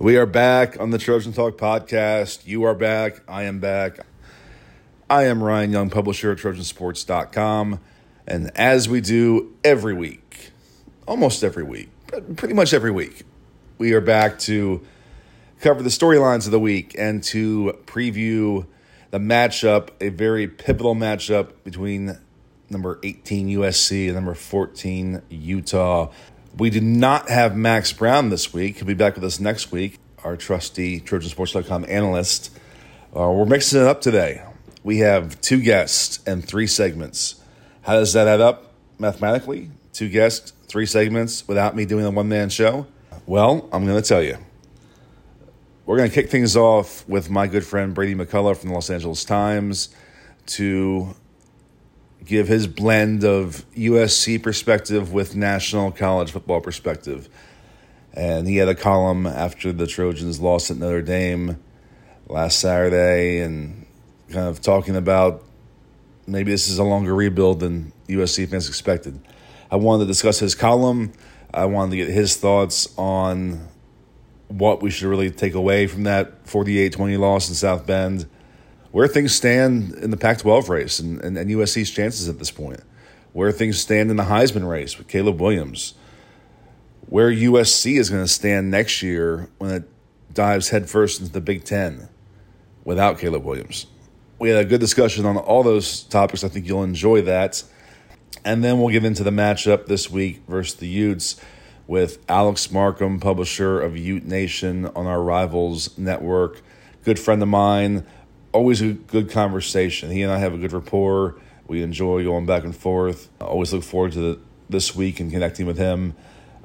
We are back on the Trojan Talk podcast. You are back. I am back. I am Ryan Young, publisher at Trojansports.com. And as we do every week, almost every week, pretty much every week, we are back to cover the storylines of the week and to preview the matchup, a very pivotal matchup between number 18 USC and number 14 Utah. We do not have Max Brown this week. He'll be back with us next week, our trusty Trojansports.com analyst. Uh, we're mixing it up today. We have two guests and three segments. How does that add up mathematically? Two guests, three segments without me doing a one man show? Well, I'm going to tell you. We're going to kick things off with my good friend Brady McCollough from the Los Angeles Times to give his blend of USC perspective with national college football perspective. And he had a column after the Trojans lost at Notre Dame last Saturday and kind of talking about maybe this is a longer rebuild than USC fans expected. I wanted to discuss his column. I wanted to get his thoughts on what we should really take away from that 48 20 loss in South Bend where things stand in the Pac 12 race and, and, and, USC's chances at this point, where things stand in the Heisman race with Caleb Williams, where USC is going to stand next year when it dives headfirst into the Big Ten without Caleb Williams. We had a good discussion on all those topics. I think you'll enjoy that. And then we'll get into the matchup this week versus the Utes with Alex Markham, publisher of Ute Nation on our Rivals Network. Good friend of mine always a good conversation. He and I have a good rapport. We enjoy going back and forth. I always look forward to the, this week and connecting with him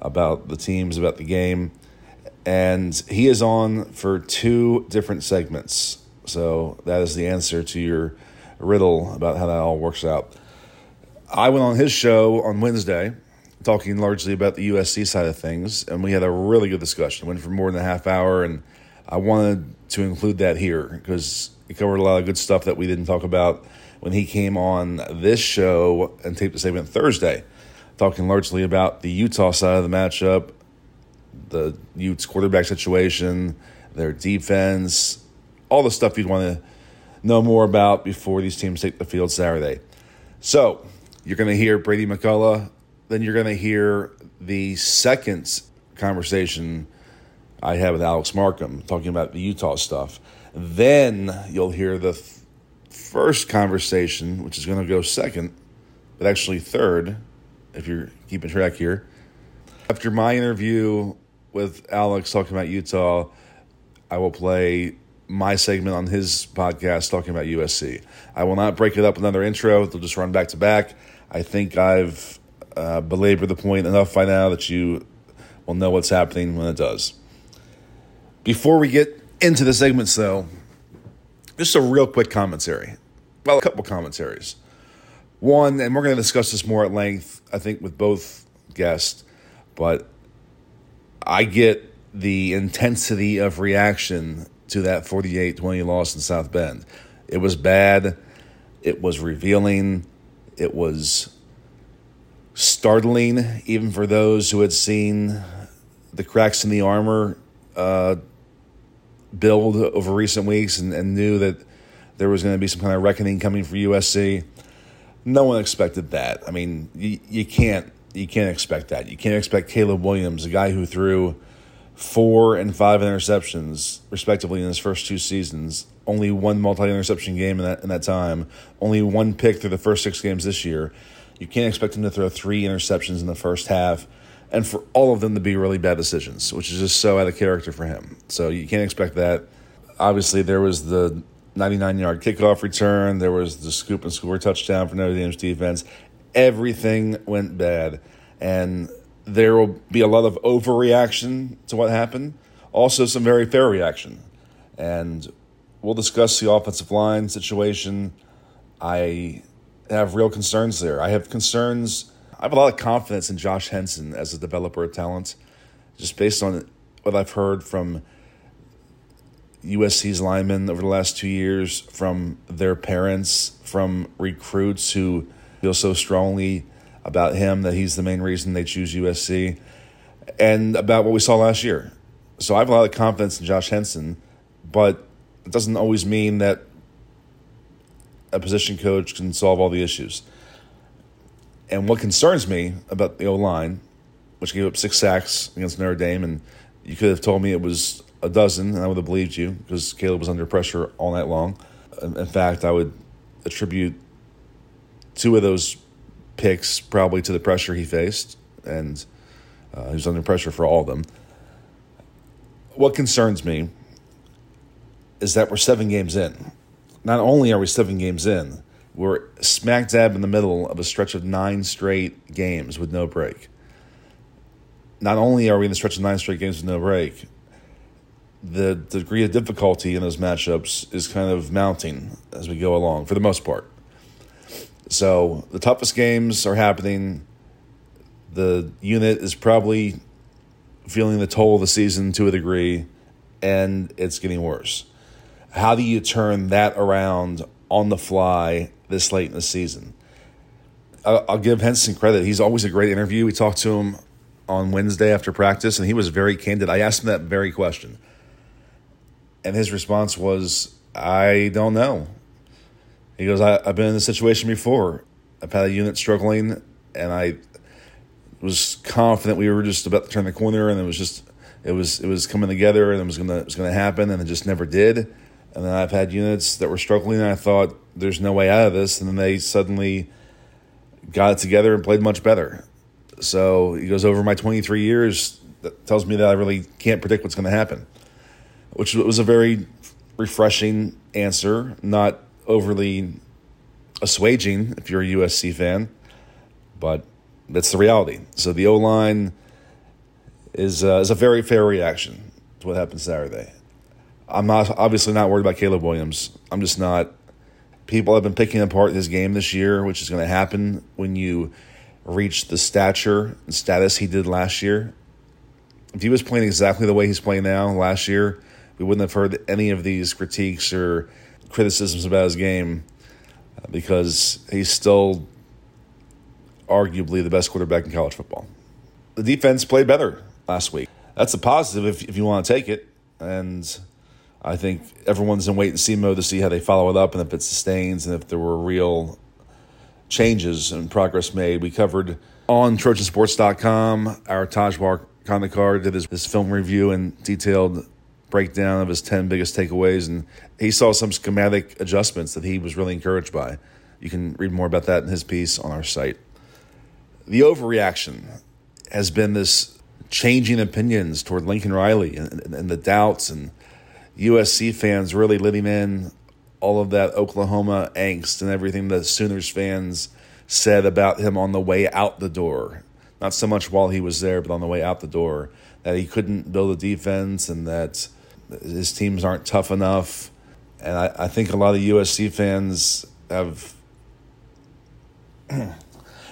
about the teams, about the game. And he is on for two different segments. So that is the answer to your riddle about how that all works out. I went on his show on Wednesday talking largely about the USC side of things, and we had a really good discussion. It went for more than a half hour, and I wanted to include that here because he covered a lot of good stuff that we didn't talk about when he came on this show and taped the segment Thursday, talking largely about the Utah side of the matchup, the Utes quarterback situation, their defense, all the stuff you'd want to know more about before these teams take the field Saturday. So you're going to hear Brady McCollough, then you're going to hear the second conversation I had with Alex Markham talking about the Utah stuff. Then you'll hear the th- first conversation, which is going to go second, but actually third, if you're keeping track here. After my interview with Alex talking about Utah, I will play my segment on his podcast talking about USC. I will not break it up another intro, they'll just run back to back. I think I've uh, belabored the point enough by now that you will know what's happening when it does. Before we get into the segments, though, just a real quick commentary. Well, a couple commentaries. One, and we're going to discuss this more at length, I think, with both guests, but I get the intensity of reaction to that 48 20 loss in South Bend. It was bad, it was revealing, it was startling, even for those who had seen the cracks in the armor uh, build over recent weeks and, and knew that there was going to be some kind of reckoning coming for USC. No one expected that. I mean, you, you can't you can't expect that. You can't expect Caleb Williams, a guy who threw four and five interceptions respectively in his first two seasons, only one multi-interception game in that in that time, only one pick through the first six games this year. You can't expect him to throw three interceptions in the first half and for all of them to be really bad decisions, which is just so out of character for him. So you can't expect that. Obviously, there was the 99 yard kickoff return, there was the scoop and score touchdown for Notre Dame's defense. Everything went bad, and there will be a lot of overreaction to what happened, also some very fair reaction. And we'll discuss the offensive line situation. I have real concerns there. I have concerns I have a lot of confidence in Josh Henson as a developer of talent, just based on what I've heard from USC's linemen over the last two years, from their parents, from recruits who feel so strongly about him that he's the main reason they choose USC, and about what we saw last year. So I have a lot of confidence in Josh Henson, but it doesn't always mean that a position coach can solve all the issues. And what concerns me about the O line, which gave up six sacks against Notre Dame, and you could have told me it was a dozen, and I would have believed you because Caleb was under pressure all night long. In fact, I would attribute two of those picks probably to the pressure he faced, and uh, he was under pressure for all of them. What concerns me is that we're seven games in. Not only are we seven games in, we're smack dab in the middle of a stretch of nine straight games with no break. Not only are we in the stretch of nine straight games with no break, the degree of difficulty in those matchups is kind of mounting as we go along for the most part. So the toughest games are happening. The unit is probably feeling the toll of the season to a degree, and it's getting worse. How do you turn that around on the fly this late in the season? I'll give Henson credit. He's always a great interview. We talked to him on Wednesday after practice, and he was very candid. I asked him that very question. And his response was, I don't know. He goes, I, have been in this situation before. I've had a unit struggling, and I was confident we were just about to turn the corner, and it was just it was it was coming together, and it was gonna it was gonna happen, and it just never did. And then I've had units that were struggling, and I thought there's no way out of this. And then they suddenly got it together and played much better. So he goes over my 23 years. That tells me that I really can't predict what's going to happen, which was a very refreshing answer, not overly assuaging if you're a USC fan, but that's the reality. So the O line is uh, is a very fair reaction to what happened Saturday. I'm not obviously not worried about Caleb Williams. I'm just not. People have been picking apart this game this year, which is going to happen when you reach the stature and status he did last year. If he was playing exactly the way he's playing now last year, we wouldn't have heard any of these critiques or criticisms about his game uh, because he's still arguably the best quarterback in college football. The defense played better last week. That's a positive if, if you want to take it. And I think everyone's in wait and see mode to see how they follow it up and if it sustains and if there were real changes and progress made. We covered on Trojansports.com our Tajwar Khandekar did his, his film review and detailed breakdown of his 10 biggest takeaways. And he saw some schematic adjustments that he was really encouraged by. You can read more about that in his piece on our site. The overreaction has been this changing opinions toward Lincoln Riley and, and, and the doubts and – USC fans really letting in all of that Oklahoma angst and everything that Sooners fans said about him on the way out the door. Not so much while he was there, but on the way out the door. That he couldn't build a defense and that his teams aren't tough enough. And I, I think a lot of USC fans have. and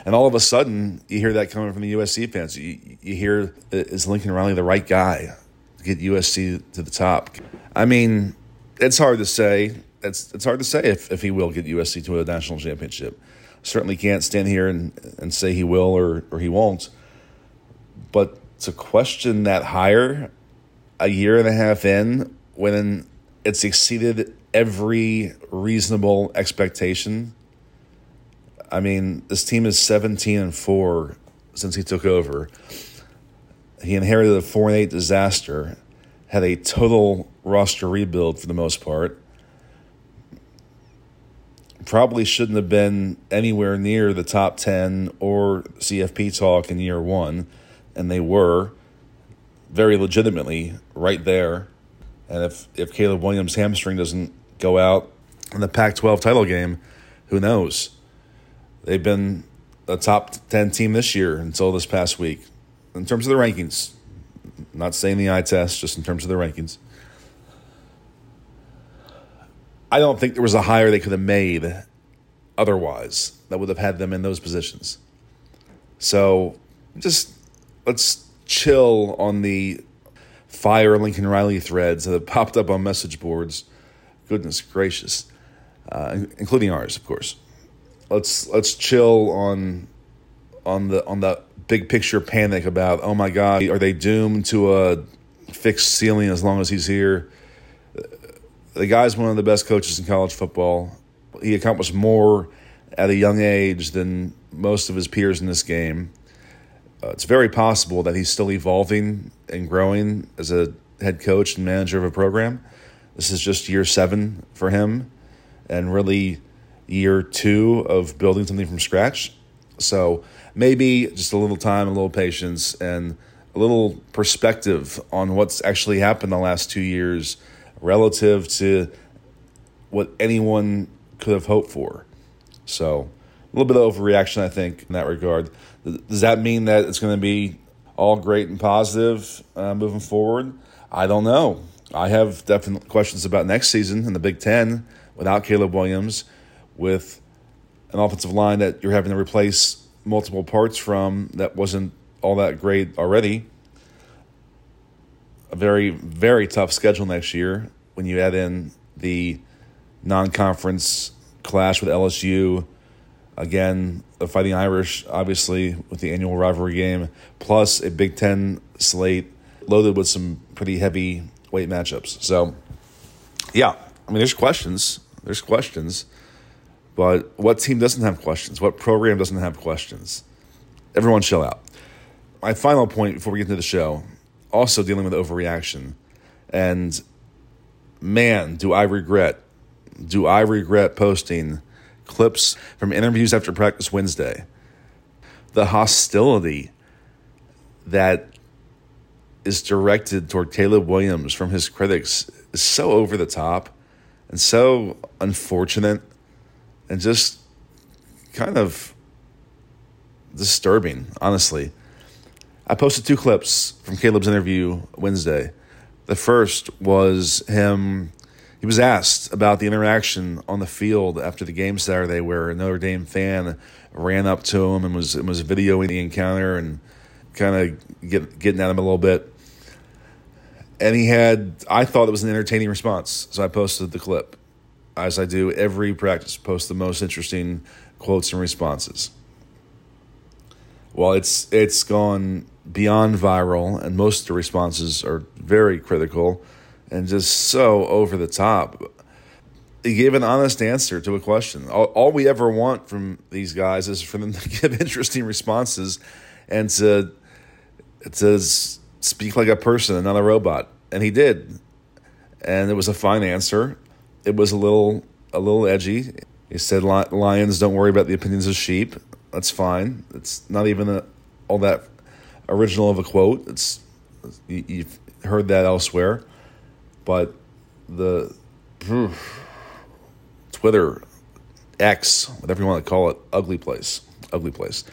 all of a sudden, you hear that coming from the USC fans. You, you hear, is Lincoln Riley the right guy get USC to the top? I mean, it's hard to say. It's it's hard to say if, if he will get USC to a national championship. Certainly can't stand here and, and say he will or, or he won't. But to question that hire a year and a half in when it's exceeded every reasonable expectation. I mean, this team is 17 and 4 since he took over. He inherited a 4 and 8 disaster had a total roster rebuild for the most part. Probably shouldn't have been anywhere near the top 10 or CFP talk in year one, and they were very legitimately right there. And if, if Caleb Williams' hamstring doesn't go out in the Pac 12 title game, who knows? They've been a top 10 team this year until this past week in terms of the rankings not saying the eye test, just in terms of the rankings. I don't think there was a hire they could have made otherwise that would have had them in those positions. So just let's chill on the fire Lincoln Riley threads that have popped up on message boards. Goodness gracious, uh, including ours, of course. Let's let's chill on on the on the big picture panic about, oh my God, are they doomed to a fixed ceiling as long as he's here. The guy's one of the best coaches in college football. He accomplished more at a young age than most of his peers in this game. Uh, it's very possible that he's still evolving and growing as a head coach and manager of a program. This is just year seven for him, and really year two of building something from scratch. So maybe just a little time, a little patience, and a little perspective on what's actually happened the last two years relative to what anyone could have hoped for. So a little bit of overreaction, I think, in that regard. Does that mean that it's going to be all great and positive uh, moving forward? I don't know. I have definite questions about next season in the Big Ten without Caleb Williams, with an offensive line that you're having to replace multiple parts from that wasn't all that great already. A very, very tough schedule next year when you add in the non conference clash with LSU. Again, the Fighting Irish, obviously, with the annual rivalry game, plus a Big Ten slate loaded with some pretty heavy weight matchups. So, yeah, I mean, there's questions. There's questions. But what team doesn't have questions? What program doesn't have questions? Everyone chill out. My final point before we get into the show also dealing with overreaction. And man, do I regret, do I regret posting clips from interviews after practice Wednesday. The hostility that is directed toward Caleb Williams from his critics is so over the top and so unfortunate and just kind of disturbing, honestly. I posted two clips from Caleb's interview Wednesday. The first was him, he was asked about the interaction on the field after the game Saturday where a Notre Dame fan ran up to him and was, and was videoing the encounter and kind of get, getting at him a little bit. And he had, I thought it was an entertaining response, so I posted the clip as I do every practice, post the most interesting quotes and responses. Well, it's it's gone beyond viral, and most of the responses are very critical and just so over the top. He gave an honest answer to a question. All, all we ever want from these guys is for them to give interesting responses and to to speak like a person and not a robot. And he did, and it was a fine answer it was a little a little edgy. He said lions don't worry about the opinions of sheep. That's fine. It's not even a, all that original of a quote. It's you, you've heard that elsewhere, but the Twitter X, whatever you want to call it, ugly place, ugly place.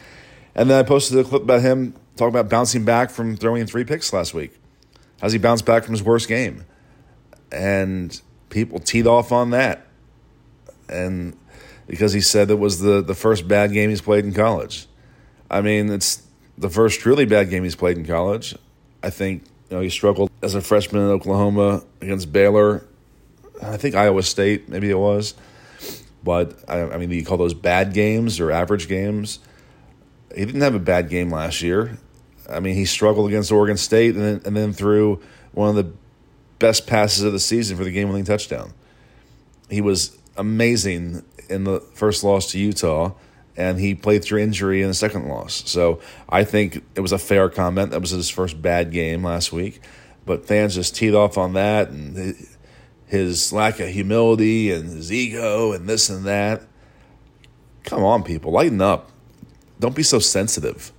And then I posted a clip about him talking about bouncing back from throwing three picks last week. How's he bounced back from his worst game? And people teed off on that. And because he said it was the, the first bad game he's played in college. I mean, it's the first truly bad game he's played in college. I think you know he struggled as a freshman in Oklahoma against Baylor. I think Iowa State, maybe it was. But I, I mean, do you call those bad games or average games? He didn't have a bad game last year. I mean, he struggled against Oregon State and then, and then threw one of the best passes of the season for the game winning touchdown. He was amazing in the first loss to Utah, and he played through injury in the second loss. So I think it was a fair comment. That was his first bad game last week. But fans just teed off on that and his lack of humility and his ego and this and that. Come on, people, lighten up. Don't be so sensitive.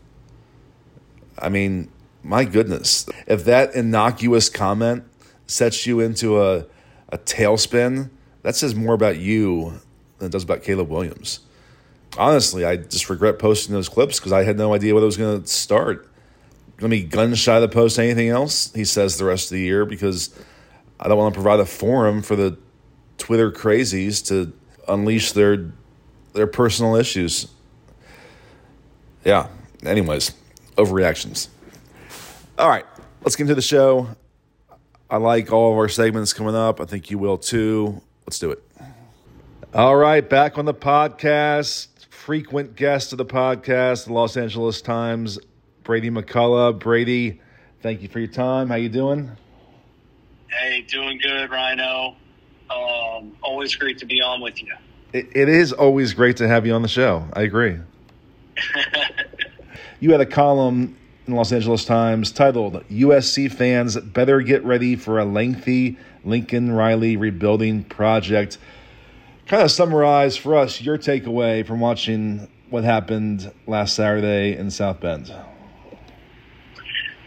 I mean, my goodness. If that innocuous comment sets you into a, a tailspin, that says more about you than it does about Caleb Williams. Honestly, I just regret posting those clips because I had no idea what it was going to start. Going to be gun shy to post anything else, he says the rest of the year, because I don't want to provide a forum for the Twitter crazies to unleash their their personal issues. Yeah. Anyways, overreactions. All right, let's get into the show. I like all of our segments coming up. I think you will too. Let's do it. All right, back on the podcast. Frequent guest of the podcast, the Los Angeles Times, Brady McCollough. Brady, thank you for your time. How you doing? Hey, doing good, Rhino. Um, always great to be on with you. It, it is always great to have you on the show. I agree. you had a column in the Los Angeles Times titled USC Fans Better Get Ready for a Lengthy Lincoln Riley Rebuilding Project. Kind of summarize for us your takeaway from watching what happened last Saturday in South Bend.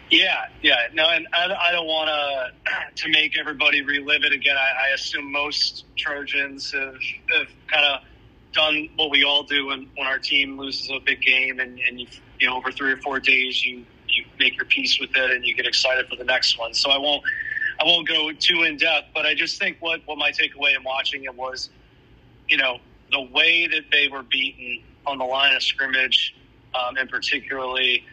Yeah, yeah, no, and I, I don't want to to make everybody relive it again. I, I assume most Trojans have, have kind of done what we all do when, when our team loses a big game, and, and you you know over three or four days you you make your peace with it, and you get excited for the next one. So I won't I won't go too in depth, but I just think what what my takeaway in watching it was, you know, the way that they were beaten on the line of scrimmage, um, and particularly.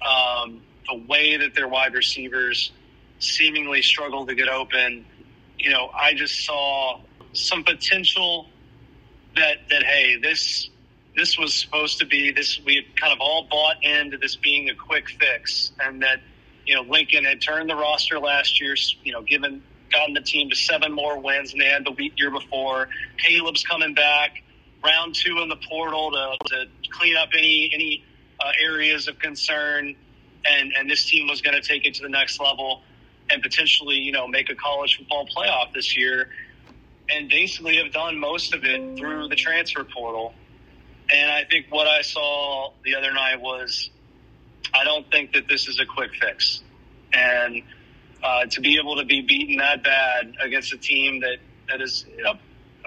Um, the way that their wide receivers seemingly struggled to get open, you know, I just saw some potential that that hey, this this was supposed to be this we had kind of all bought into this being a quick fix and that you know Lincoln had turned the roster last year, you know, given gotten the team to seven more wins than they had the week year before. Caleb's coming back, round two in the portal to, to clean up any any uh, areas of concern. And and this team was going to take it to the next level and potentially you know make a college football playoff this year. And basically have done most of it through the transfer portal and i think what i saw the other night was i don't think that this is a quick fix and uh, to be able to be beaten that bad against a team that that is a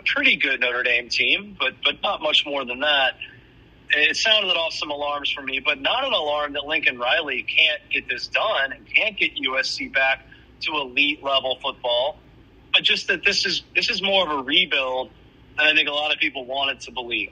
pretty good notre dame team but but not much more than that it sounded off some alarms for me, but not an alarm that Lincoln Riley can't get this done and can't get USC back to elite level football. But just that this is this is more of a rebuild than I think a lot of people wanted to believe.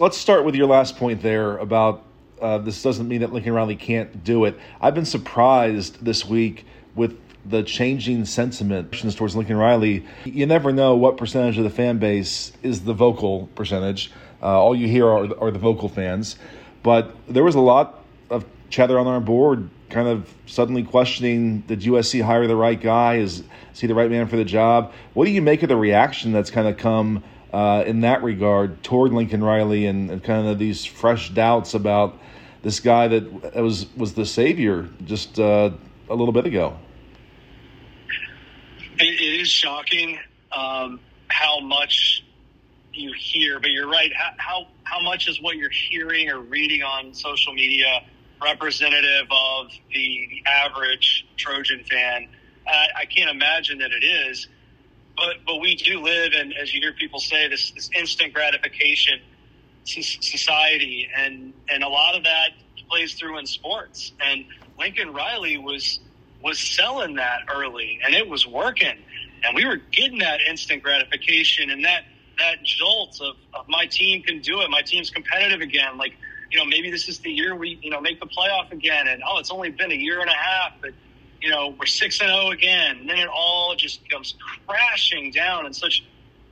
Let's start with your last point there about uh, this doesn't mean that Lincoln Riley can't do it. I've been surprised this week with the changing sentiment towards Lincoln Riley. You never know what percentage of the fan base is the vocal percentage. Uh, all you hear are, are the vocal fans. But there was a lot of chatter on our board kind of suddenly questioning did USC hire the right guy? Is, is he the right man for the job? What do you make of the reaction that's kind of come uh, in that regard toward Lincoln Riley and, and, kind of these fresh doubts about this guy that was was the savior just uh, a little bit ago? it, it is shocking um, how much you hear, but you're right. How, how how much is what you're hearing or reading on social media representative of the, the average Trojan fan? I, I can't imagine that it is, but but we do live in, as you hear people say, this this instant gratification society, and and a lot of that plays through in sports. And Lincoln Riley was was selling that early, and it was working, and we were getting that instant gratification and that that jolt of, of my team can do it. My team's competitive again. Like, you know, maybe this is the year we, you know, make the playoff again. And oh, it's only been a year and a half, but you know, we're six and zero oh again. And then it all just comes crashing down in such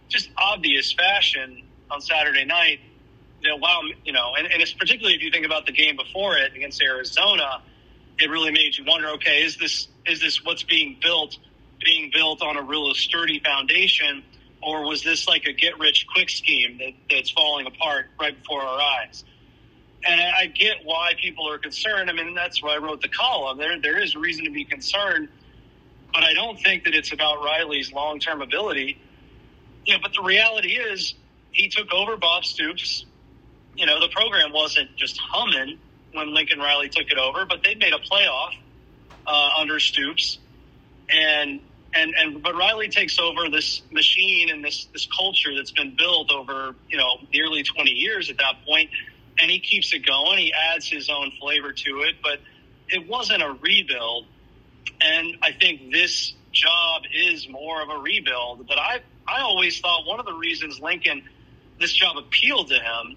just obvious fashion on Saturday night. Wow, you know, and, and it's particularly if you think about the game before it against Arizona, it really made you wonder. Okay, is this is this what's being built being built on a real sturdy foundation? or was this like a get rich quick scheme that, that's falling apart right before our eyes? And I get why people are concerned. I mean, that's why I wrote the column. There, there is reason to be concerned, but I don't think that it's about Riley's long term ability. You know, but the reality is, he took over Bob Stoops. You know, the program wasn't just humming when Lincoln Riley took it over, but they made a playoff uh, under Stoops, and and and but Riley takes over this machine and this this culture that's been built over you know nearly 20 years at that point, and he keeps it going. He adds his own flavor to it, but it wasn't a rebuild. And I think this job is more of a rebuild. But I I always thought one of the reasons Lincoln this job appealed to him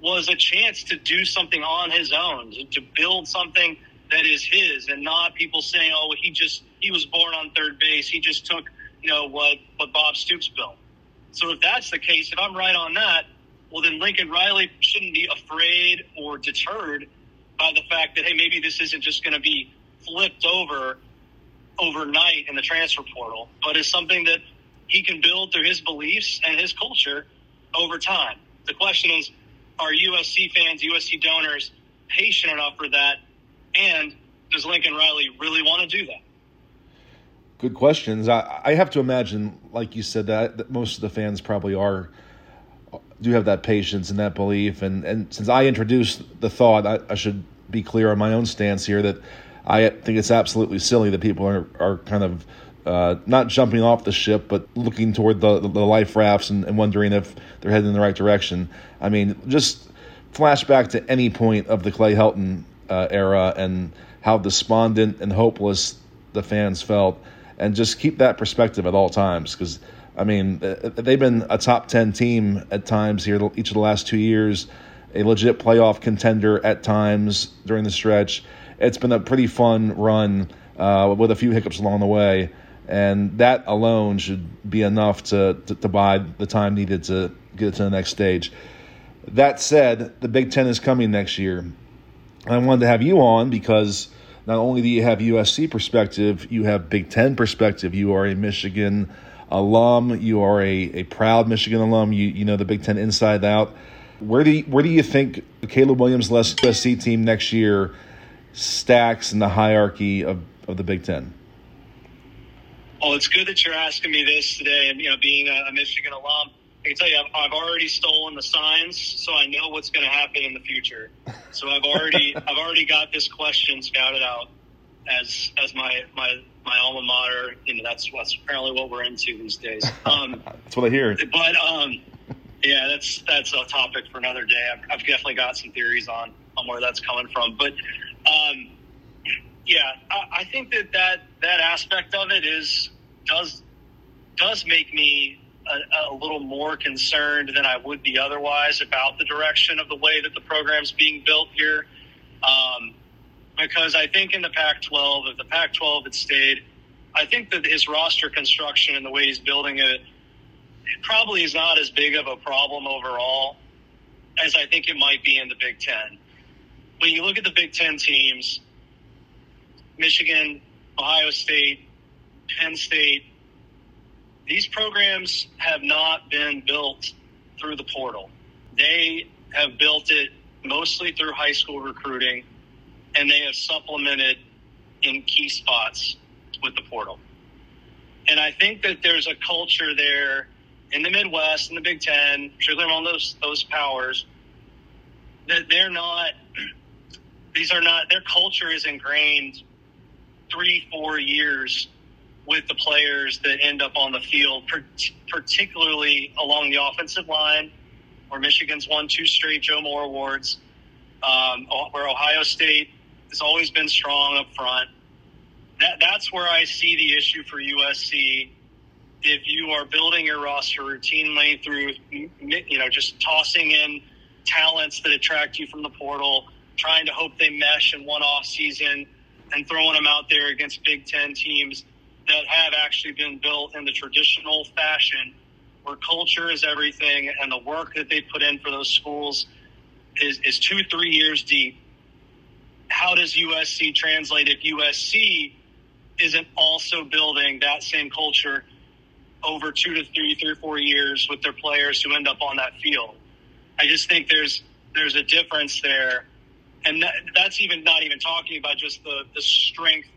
was a chance to do something on his own, to, build something that is his, and not people saying, "Oh, he just he was born on third base. He just took you know what what Bob Stoops built." So if that's the case, if I'm right on that, well then Lincoln Riley shouldn't be afraid or deterred by the fact that hey maybe this isn't just going to be flipped over overnight in the transfer portal, but is something that he can build through his beliefs and his culture over time. The question is, are USC fans, USC donors patient enough for that? And does Lincoln Riley really want to do that? Good questions. I, I have to imagine, like you said, that, that most of the fans probably are do have that patience and that belief. And, and since I introduced the thought, I, I should be clear on my own stance here that I think it's absolutely silly that people are, are kind of uh, not jumping off the ship, but looking toward the, the, life rafts and, and, wondering if they're heading in the right direction. I mean, just flash back to any point of the Clay Helton uh, era and how despondent and hopeless the fans felt, and just keep that perspective at all times because. I mean, uh, they've been a top 10 team at times here each of the last two years, a legit playoff contender at times during the stretch. It's been a pretty fun run uh, with a few hiccups along the way and that alone should be enough to, to, to buy the time needed to get it to the next stage. That said, the Big Ten is coming next year. I wanted to have you on because not only do you have USC perspective, you have Big Ten perspective. You are a Michigan alum. You are a, a proud Michigan alum. You you know the Big Ten inside out. Where do you, where do you think Caleb Williams less USC team next year stacks in the hierarchy of, of the Big Ten? Well, it's good that you're asking me this today. And you know, being a, a Michigan alum, I can tell you, I've, I've, already stolen the signs, so I know what's going to happen in the future. So I've already, I've already got this question scouted out as as my my my alma mater. You know, that's what's apparently what we're into these days. Um, that's what I hear. But um, yeah, that's that's a topic for another day. I've, I've definitely got some theories on on where that's coming from, but. Um, yeah, I, I think that, that that aspect of it is does does make me a, a, little more concerned than I would be otherwise about the direction of the way that the program's being built here. Um, because I think in the Pac-12, if the Pac-12 had stayed, I think that his roster construction and the way he's building it, it probably is not as big of a problem overall as I think it might be in the Big Ten. When you look at the Big Ten teams, Michigan, Ohio State, Penn State, these programs have not been built through the portal. They have built it mostly through high school recruiting, and they have supplemented in key spots with the portal. And I think that there's a culture there in the Midwest, in the Big Ten, particularly among those those powers, that they're not. These are not. Their culture is ingrained three, four years with the players that end up on the field, particularly along the offensive line, where Michigan's won two straight Joe Moore awards, um, where Ohio State has always been strong up front. That, that's where I see the issue for USC. If you are building your roster routinely through, you know, just tossing in talents that attract you from the portal, trying to hope they mesh in one off season – and throwing them out there against Big Ten teams that have actually been built in the traditional fashion where culture is everything and the work that they put in for those schools is, is two, three years deep. How does USC translate if USC isn't also building that same culture over two to three, three or four years with their players who end up on that field? I just think there's there's a difference there and that, that's even not even talking about just the the strength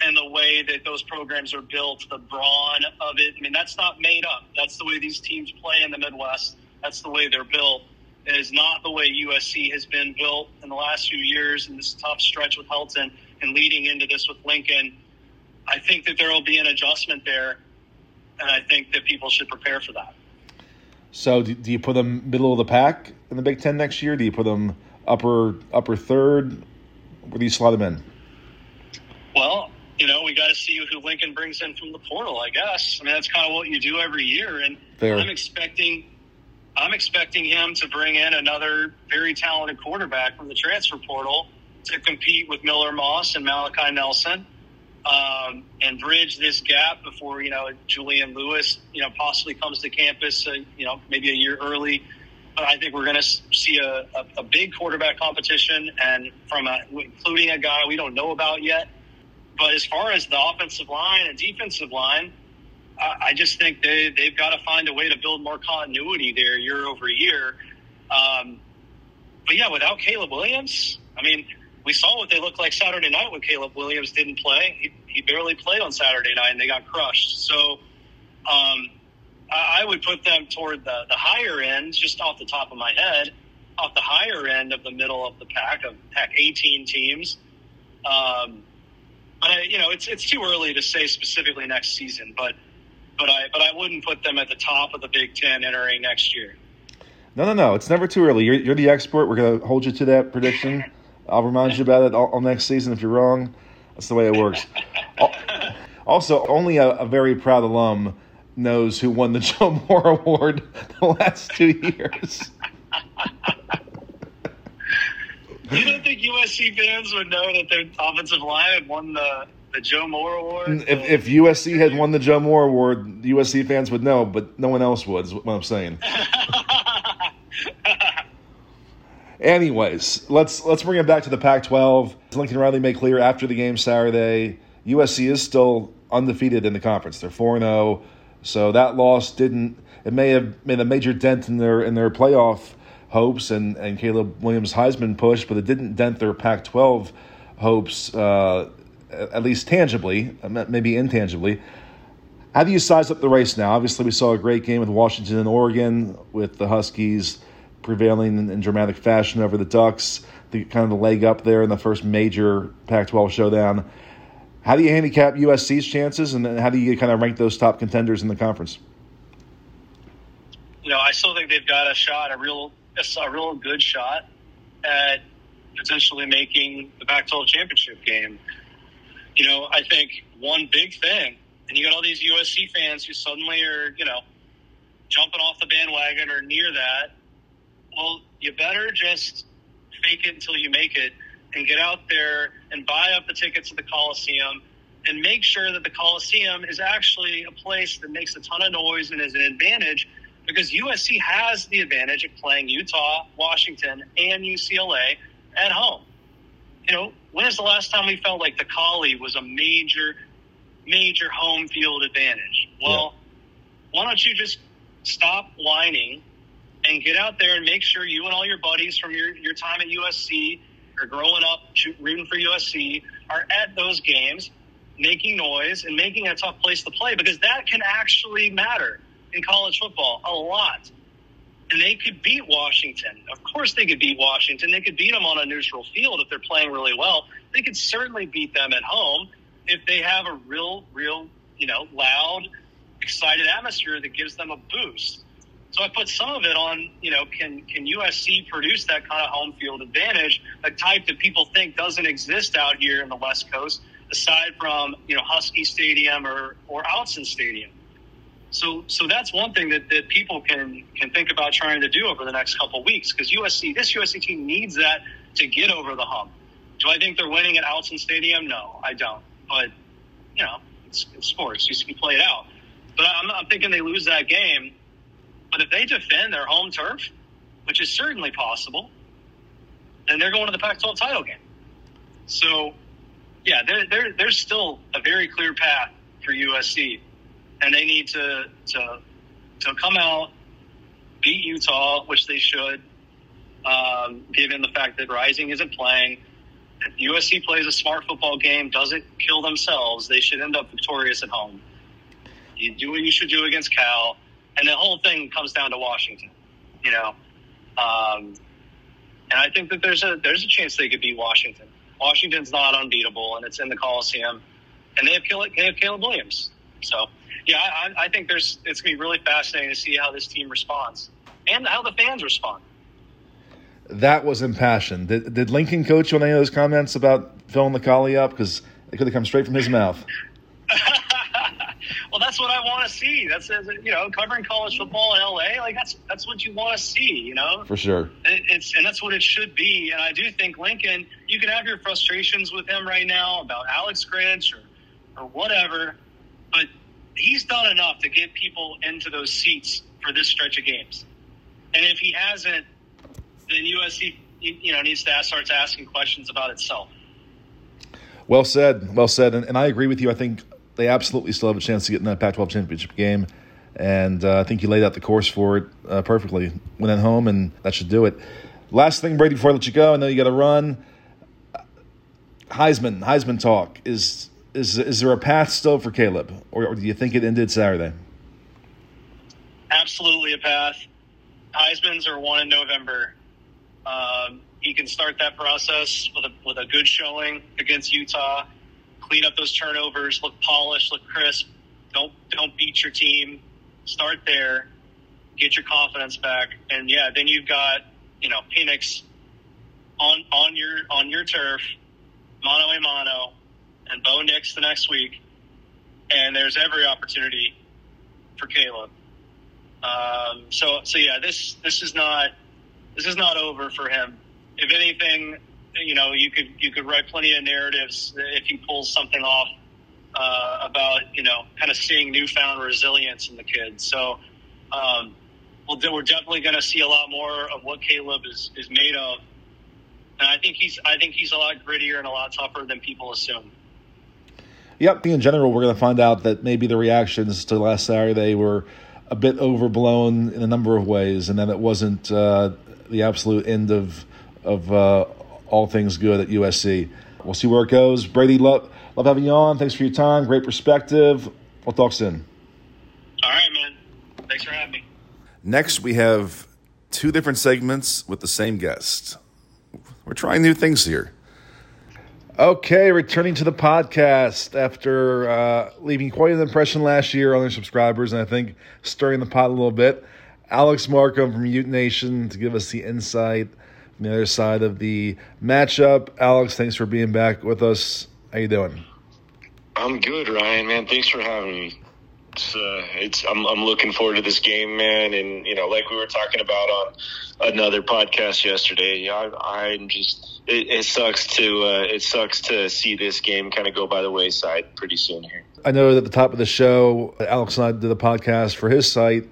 and the way that those programs are built, the brawn of it. I mean, that's not made up. That's the way these teams play in the Midwest. That's the way they're built. Is not the way USC has been built in the last few years in this tough stretch with Helton and leading into this with Lincoln. I think that there will be an adjustment there, and I think that people should prepare for that. So, do, do you put them middle of the pack in the Big Ten next year? Do you put them upper upper third? Where do you slot them in? Well, you know, we got to see who Lincoln brings in from the portal. I guess. I mean, that's kind of what you do every year, and Fair. I'm expecting. I'm expecting him to bring in another very talented quarterback from the transfer portal to compete with Miller Moss and Malachi Nelson, um, and bridge this gap before you know Julian Lewis, you know, possibly comes to campus, uh, you know, maybe a year early But I think we're going to see a, a, a, big quarterback competition, and from a, including a guy we don't know about yet. but as far as the offensive line and defensive line, I, just think they they've got to find a way to build more continuity there year over year. Um, but yeah, without Caleb Williams, I mean, we saw what they looked like Saturday night when Caleb Williams didn't play. He, he barely played on Saturday night, and they got crushed. So um, I, I would put them toward the, the higher end, just off the top of my head, off the higher end of the middle of the pack of pack 18 teams. Um, but I, you know, it's it's too early to say specifically next season, but but I but I wouldn't put them at the top of the Big Ten entering next year. No, no, no. It's never too early. You're, you're the expert. We're going to hold you to that prediction. I'll remind you about it all, all, next season if you're wrong. That's the way it works. also, only a, a, very proud alum knows who won the Joe Moore Award the last two years. you don't think USC fans would know that their offensive line had won the the Joe Moore Award? If, if USC had won the Joe Moore Award, USC fans would know, but no one else would. Is what I'm saying. Anyways, let's let's bring it back to the Pac-12. Lincoln Riley made clear after the game Saturday, USC is still undefeated in the conference. They're four zero, so that loss didn't. It may have made a major dent in their in their playoff hopes and and Caleb Williams Heisman push, but it didn't dent their Pac-12 hopes, uh, Uh, at least tangibly, uh, maybe intangibly. How do you size up the race now? Obviously, we saw a great game with Washington and Oregon with the Huskies prevailing in, dramatic fashion over the Ducks, the kind of the leg up there in the first major Pac-12 showdown. How do you handicap USC's chances, and then how do you kind of rank those top contenders in the conference? You know, I still think they've got a shot, a real, a real good shot at potentially making the Pac-12 championship game. You know, I think one big thing, and you got all these USC fans who suddenly are, you know, jumping off the bandwagon or near that well, you better just fake it until you make it and get out there and buy up the tickets to the Coliseum and make sure that the Coliseum is actually a place that makes a ton of noise and is an advantage because USC has the advantage of playing Utah, Washington, and UCLA at home. You know, when is the last time we felt like the Collie was a major, major home field advantage? Well, yeah. why don't you just stop whining and get out there and make sure you and all your buddies from your, your time at USC or growing up rooting for USC are at those games, making noise and making a tough place to play because that can actually matter in college football a lot. And they could beat Washington. Of course, they could beat Washington. They could beat them on a neutral field if they're playing really well. They could certainly beat them at home if they have a real, real, you know, loud, excited atmosphere that gives them a boost. So I put some of it on, you know, can can USC produce that kind of home field advantage, a type that people think doesn't exist out here in the West Coast, aside from you know Husky Stadium or or Autzen Stadium. So so that's one thing that, that people can can think about trying to do over the next couple weeks because USC this USC team needs that to get over the hump. Do I think they're winning at Autzen Stadium? No, I don't. But you know, it's, it's sports. You can play it out. But I'm, I'm thinking they lose that game but if they defend their home turf, which is certainly possible, then they're going to the Pac-12 title game. So, yeah, there, there's still a very clear path for USC, and they need to to to come out, beat Utah, which they should, um, given the fact that Rising isn't playing. If USC plays a smart football game, doesn't kill themselves, they should end up victorious at home. You do what you should do against Cal and the whole thing comes down to Washington. You know, um, and I think that there's a there's a chance they could beat Washington. Washington's not unbeatable, and it's in the Coliseum, and they have Caleb, they have Caleb Williams. So, yeah, I, I think there's it's going to be really fascinating to see how this team responds and how the fans respond. That was impassioned. Did, did Lincoln coach you on any of those comments about filling the collie up? Because it could have come straight from his mouth. well, that's what I want to see. That's you know, covering college football in LA, like that's that's what you want to see. You know, for sure. It, it's and that's what it should be. And I do think Lincoln, you can have your frustrations with him right now about Alex Grinch or or whatever, but he's done enough to get people into those seats for this stretch of games. And if he hasn't, then USC you know needs to start asking questions about itself. Well said. Well said. And, and I agree with you. I think they absolutely still have a chance to get in that Pac 12 championship game. And uh, I think you laid out the course for it uh, perfectly. Win at home, and that should do it. Last thing, Brady, before I let you go, I know you got to run. Heisman, Heisman talk. Is is is there a path still for Caleb, or, or do you think it ended Saturday? Absolutely a path. Heisman's are won in November. Um, he can start that process with a with a good showing against Utah. Clean up those turnovers, look polished, look crisp. Don't don't beat your team. Start there, get your confidence back, and yeah, then you've got you know Penix on on your on your turf, mano a mano, and Bo Nix the next week, and there's every opportunity for Caleb. Um, so so yeah, this this is not this is not over for him. If anything, you know, you could you could write plenty of narratives if he pulls something off uh, about you know kind of seeing newfound resilience in the kid. So, um, well, we're definitely going to see a lot more of what Caleb is is made of, and I think he's I think he's a lot grittier and a lot tougher than people assume. Yep. In general, we're going to find out that maybe the reactions to last Saturday were a bit overblown in a number of ways, and that it wasn't uh, the absolute end of of uh, all things good at USC. We'll see where it goes. Brady, love love having you on. Thanks for your time. Great perspective. We'll talk soon. All right, man. Thanks for having me. Next, we have two different segments with the same guest. We're trying new things here. Okay, returning to the podcast after uh, leaving quite an impression last year on their subscribers, and I think stirring the pot a little bit. Alex Markham from Ute Nation to give us the insight from the other side of the matchup. Alex, thanks for being back with us. How you doing? I'm good, Ryan. Man, thanks for having me. It's, uh, it's I'm, I'm looking forward to this game, man. And you know, like we were talking about on another podcast yesterday, I, I'm just it, it sucks to uh, it sucks to see this game kind of go by the wayside pretty soon here. I know that at the top of the show, Alex and I did a podcast for his site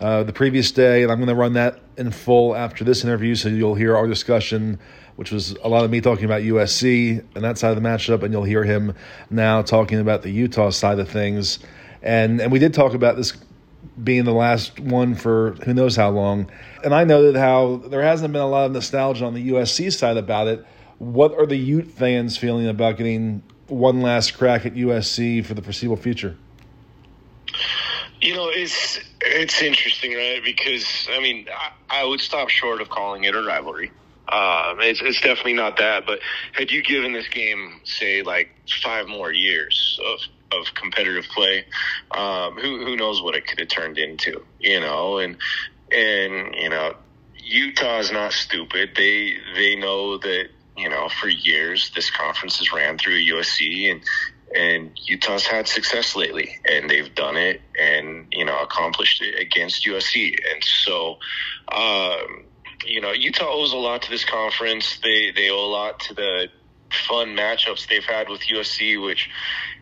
uh, the previous day, and I'm going to run that in full after this interview, so you'll hear our discussion, which was a lot of me talking about USC and that side of the matchup, and you'll hear him now talking about the Utah side of things. And and we did talk about this being the last one for who knows how long. And I know that how there hasn't been a lot of nostalgia on the USC side about it. What are the Ute fans feeling about getting one last crack at USC for the foreseeable future? You know, it's it's interesting, right? Because I mean, I, I would stop short of calling it a rivalry. Um, it's, it's definitely not that. But had you given this game, say, like five more years of of competitive play, um, who who knows what it could have turned into, you know? And and you know, Utah's not stupid. They they know that you know for years this conference has ran through USC and and Utah's had success lately, and they've done it and you know accomplished it against USC, and so. Um, you know, Utah owes a lot to this conference. They they owe a lot to the fun matchups they've had with USC, which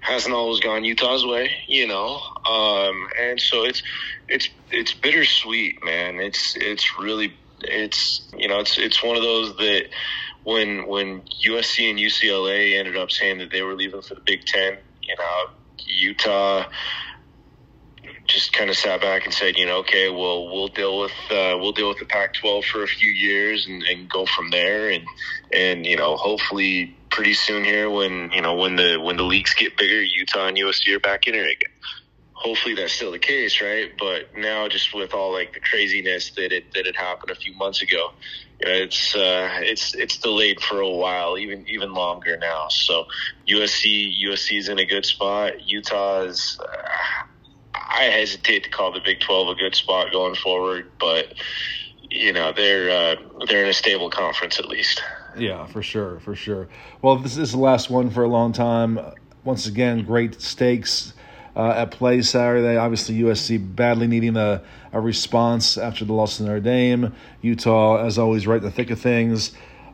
hasn't always gone Utah's way, you know. Um, and so it's it's it's bittersweet, man. It's it's really it's you know it's it's one of those that when when USC and UCLA ended up saying that they were leaving for the Big Ten, you know, Utah just kind of sat back and said, you know, okay, well, we'll deal with uh, we'll deal with the Pac-12 for a few years and, and go from there, and and you know, hopefully, pretty soon here, when you know when the when the leagues get bigger, Utah and USC are back in it again. Hopefully, that's still the case, right? But now, just with all like the craziness that it that had happened a few months ago, it's uh, it's it's delayed for a while, even even longer now. So USC USC is in a good spot. Utah's. Uh, I hesitate to call the Big Twelve a good spot going forward, but you know they're uh, they're in a stable conference at least. Yeah, for sure, for sure. Well, this is the last one for a long time. Once again, great stakes uh, at play Saturday. Obviously, USC badly needing a, a response after the loss to Notre Dame. Utah, as always, right in the thick of things.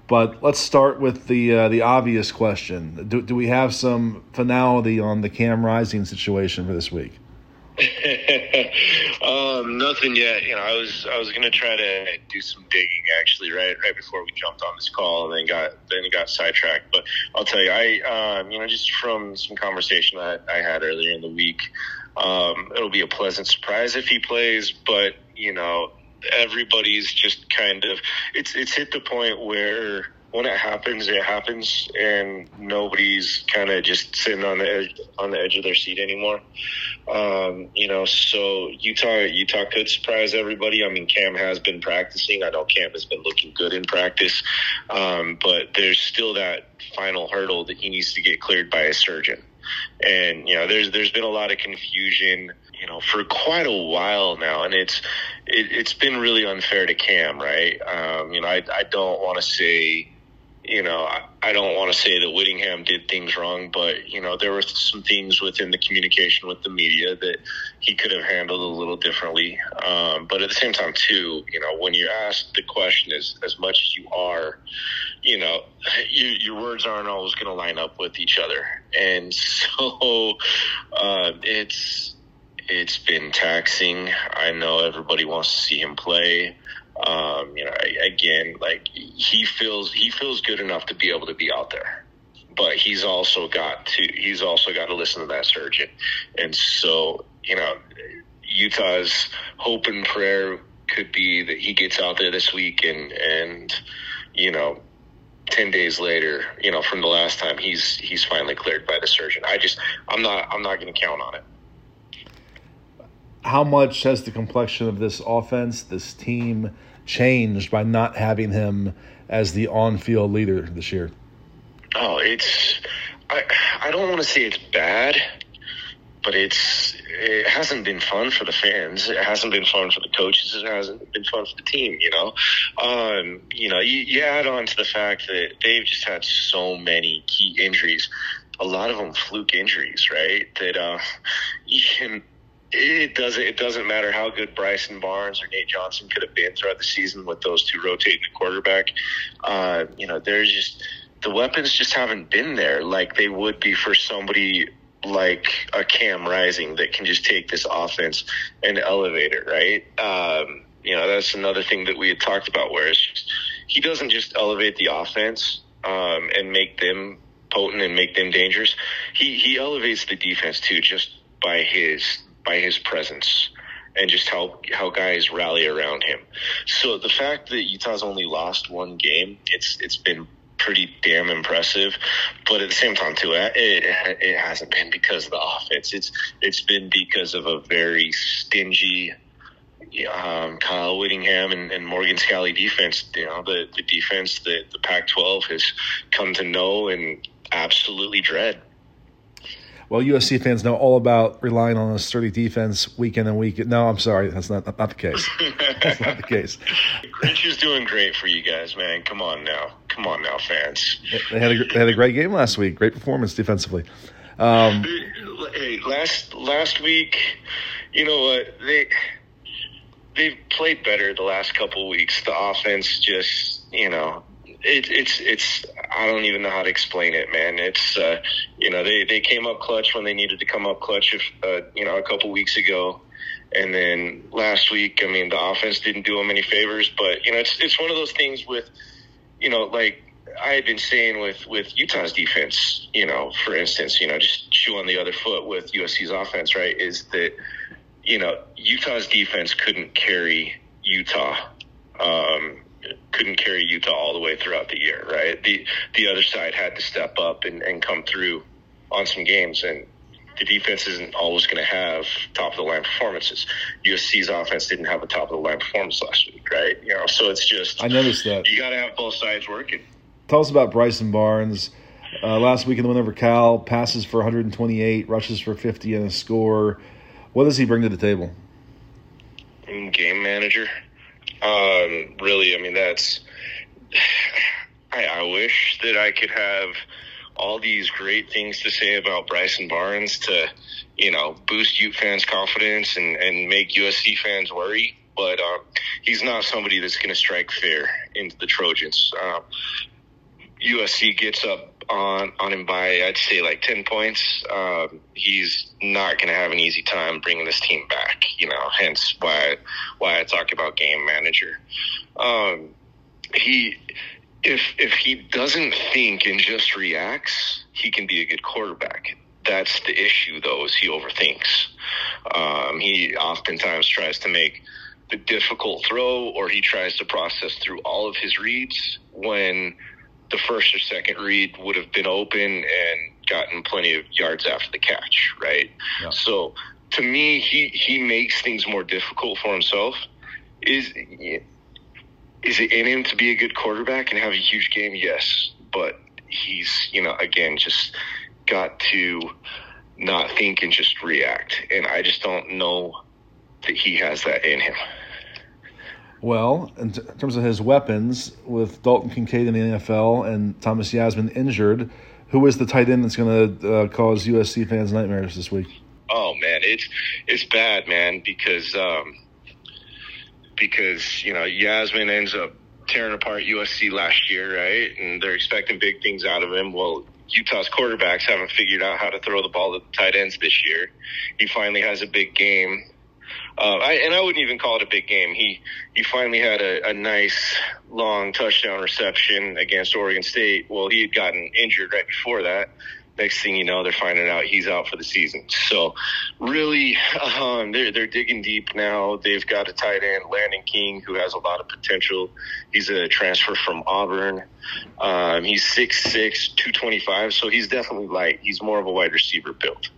But let's start with the uh, the obvious question: do, do we have some finality on the Cam Rising situation for this week? um, nothing yet. You know, I was I was gonna try to do some digging actually right right before we jumped on this call, and then got then got sidetracked. But I'll tell you, I um, you know just from some conversation that I had earlier in the week, um, it'll be a pleasant surprise if he plays. But you know, everybody's just kind of it's it's hit the point where when it happens, it happens, and nobody's kind of just sitting on the edge on the edge of their seat anymore. Um, you know, so Utah Utah could surprise everybody. I mean, Cam has been practicing. I know Cam has been looking good in practice, um, but there's still that final hurdle that he needs to get cleared by a surgeon. And you know, there's there's been a lot of confusion, you know, for quite a while now, and it's it, has been really unfair to Cam, right? Um, you know, I I don't want to say you know, I, I don't want to say that Whittingham did things wrong, but you know, there were some things within the communication with the media that he could have handled a little differently. Um, but at the same time, too, you know, when you ask the question as as much as you are, you know, you, your words aren't always going to line up with each other, and so uh, it's it's been taxing. I know everybody wants to see him play. Um, you know, again, like he feels he feels good enough to be able to be out there, but he's also got to he's also got to listen to that surgeon, and so you know, Utah's hope and prayer could be that he gets out there this week and and you know 10 days later you know from the last time he's he's finally cleared by the surgeon. I just i'm not i'm not going to count on it how much has the complexion of this offense, this team, changed by not having him as the on-field leader this year? Oh, it's I I don't want to say it's bad, but it's it hasn't been fun for the fans. It hasn't been fun for the coaches. It hasn't been fun for the team. You know, um, you know, you, you add on to the fact that they've just had so many key injuries. A lot of them fluke injuries, right? That uh, you can it doesn't it doesn't matter how good Bryson Barnes or Nate Johnson could have been throughout the season with those two rotating the quarterback. Uh, you know, there's just the weapons just haven't been there like they would be for somebody like a Cam Rising that can just take this offense and elevate it, right? Um, you know, that's another thing that we had talked about, where just, he doesn't just elevate the offense um, and make them potent and make them dangerous. He he elevates the defense too, just by his by his presence and just how how guys rally around him. So the fact that Utah's only lost one game, it's it's been pretty damn impressive. But at the same time, too, it it hasn't been because of the offense. It's it's been because of a very stingy. Um, Kyle Whittingham and, and Morgan Scalley defense, you know, the, the defense that the Pac 12 has come to know and absolutely dread. Well, USC fans know all about relying on a sturdy defense week in and week. No, I'm sorry, that's not not the case. that's not the case. Grinch is doing great for you guys, man. Come on now, come on now, fans. They had a they had a great game last week. Great performance defensively. Um, hey, last last week, you know what they they've played better the last couple weeks. The offense just you know it, it's it's I don't even know how to explain it, man. It's uh, you know they they came up clutch when they needed to come up clutch, if, uh, you know, a couple weeks ago, and then last week, I mean, the offense didn't do them any favors. But you know, it's it's one of those things with, you know, like I had been saying with with Utah's defense, you know, for instance, you know, just chew on the other foot with USC's offense, right? Is that you know Utah's defense couldn't carry Utah. Um, couldn't carry Utah all the way throughout the year, right? The the other side had to step up and, and come through on some games, and the defense isn't always going to have top of the line performances. USC's offense didn't have a top of the line performance last week, right? You know, so it's just I noticed that you got to have both sides working. Tell us about Bryson Barnes. Uh, last week in the win over Cal, passes for 128, rushes for 50, and a score. What does he bring to the table? Game manager. Um, really, I mean, that's. I, I wish that I could have all these great things to say about Bryson Barnes to, you know, boost Ute fans' confidence and, and make USC fans worry. But um, he's not somebody that's going to strike fear into the Trojans. Um, USC gets up on on him by I'd say like ten points. Um, he's not going to have an easy time bringing this team back. You know, hence why why I talk about game manager. Um, he if if he doesn't think and just reacts, he can be a good quarterback. That's the issue, though, is he overthinks. Um, he oftentimes tries to make the difficult throw, or he tries to process through all of his reads when the first or second read would have been open and gotten plenty of yards after the catch, right? Yeah. So to me, he he makes things more difficult for himself. Is is it in him to be a good quarterback and have a huge game? Yes, but he's you know again just got to not think and just react, and I just don't know that he has that in him. Well, in, t- terms of his weapons, with Dalton Kincaid in the NFL and Thomas Yassmin injured, who is the tight end that's going to uh, cause USC fans nightmares this week? Oh man, it's it's bad, man, because um, because you know Yassmin ends up tearing apart USC last year, right? And they're expecting big things out of him. Well, Utah's quarterbacks haven't figured out how to throw the ball to the tight ends this year. He finally has a big game. Uh, I, and I wouldn't even call it a big game. He he finally had a, a nice long touchdown reception against Oregon State. Well, he had gotten injured right before that, next thing you know, they're finding out he's out for the season. So, really, um, they're they're digging deep now. They've got a tight end, Landen King, who has a lot of potential. He's a transfer from Auburn. Um, he's 6'6", 225, so he's definitely light. He's more of a wide receiver build.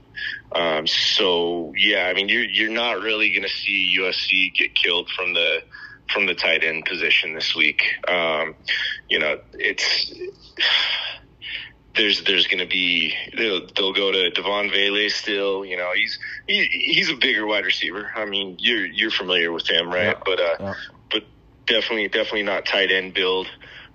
Um, so yeah, I mean, you're you're not really going to see USC get killed from the from the tight end position this week. Um, you know, it's there's there's going to be they'll, they'll go to Devaughn Vele still. You know, he's he, he's a bigger wide receiver. I mean, you're you're familiar with him, right? Yeah. But uh, yeah. but definitely definitely not tight end build.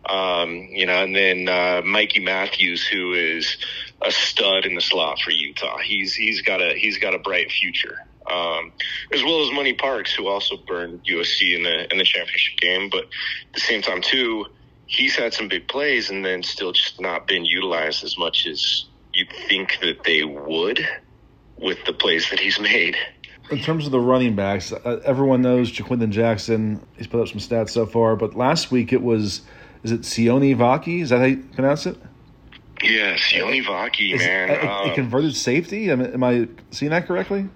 Um, you know, and then uh, Mikey Matthews, who is a stud in the slot for Utah. He's he's got a he's got a bright future. Um, as well as Money Parks, who also burned USC in the in the championship game, but at the same time too he's had some big plays and then still just not been utilized as much as you'd think that they would with the plays that he's made. In terms of the running backs, uh, everyone knows Ja'Quinden Jackson. He's put up some stats so far, but last week it was, is it Sione Vaki? Is that how you pronounce it? Yeah, Sione Vaki, man. A, a, a, converted safety? Am, am I seeing that correctly?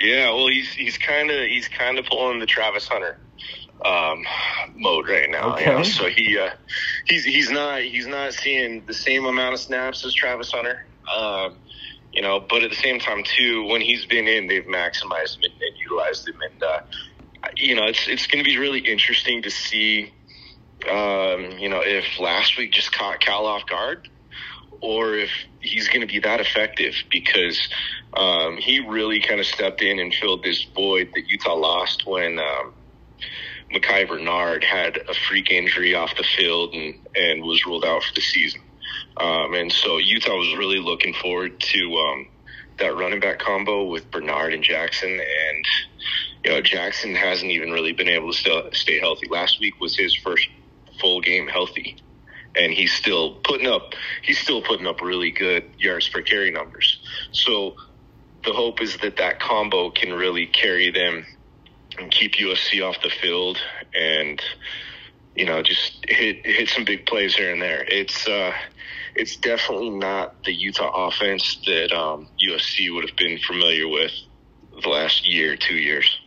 Yeah, well, he's he's kind of he's kind of pulling the Travis Hunter um, mode right now. Okay. You know? So he uh, he's he's not he's not seeing the same amount of snaps as Travis Hunter. Um, you know, but at the same time too, when he's been in, they've maximized him and, and utilized him, and uh, you know, it's it's going to be really interesting to see. Um, you know, if last week just caught Cal off guard, or if he's going to be that effective because um, he really kind of stepped in and filled this void that Utah lost when um, Micah Bernard had a freak injury off the field and, and was ruled out for the season. Um, and so Utah was really looking forward to um, that running back combo with Bernard and Jackson. And, you know, Jackson hasn't even really been able to stay healthy. Last week was his first full game healthy. And he's still putting up, he's still putting up really good yards per carry numbers. So the hope is that that combo can really carry them and keep USC off the field and you know just hit hit some big plays here and there. It's uh, it's definitely not the Utah offense that um, USC would have been familiar with the last year, two years.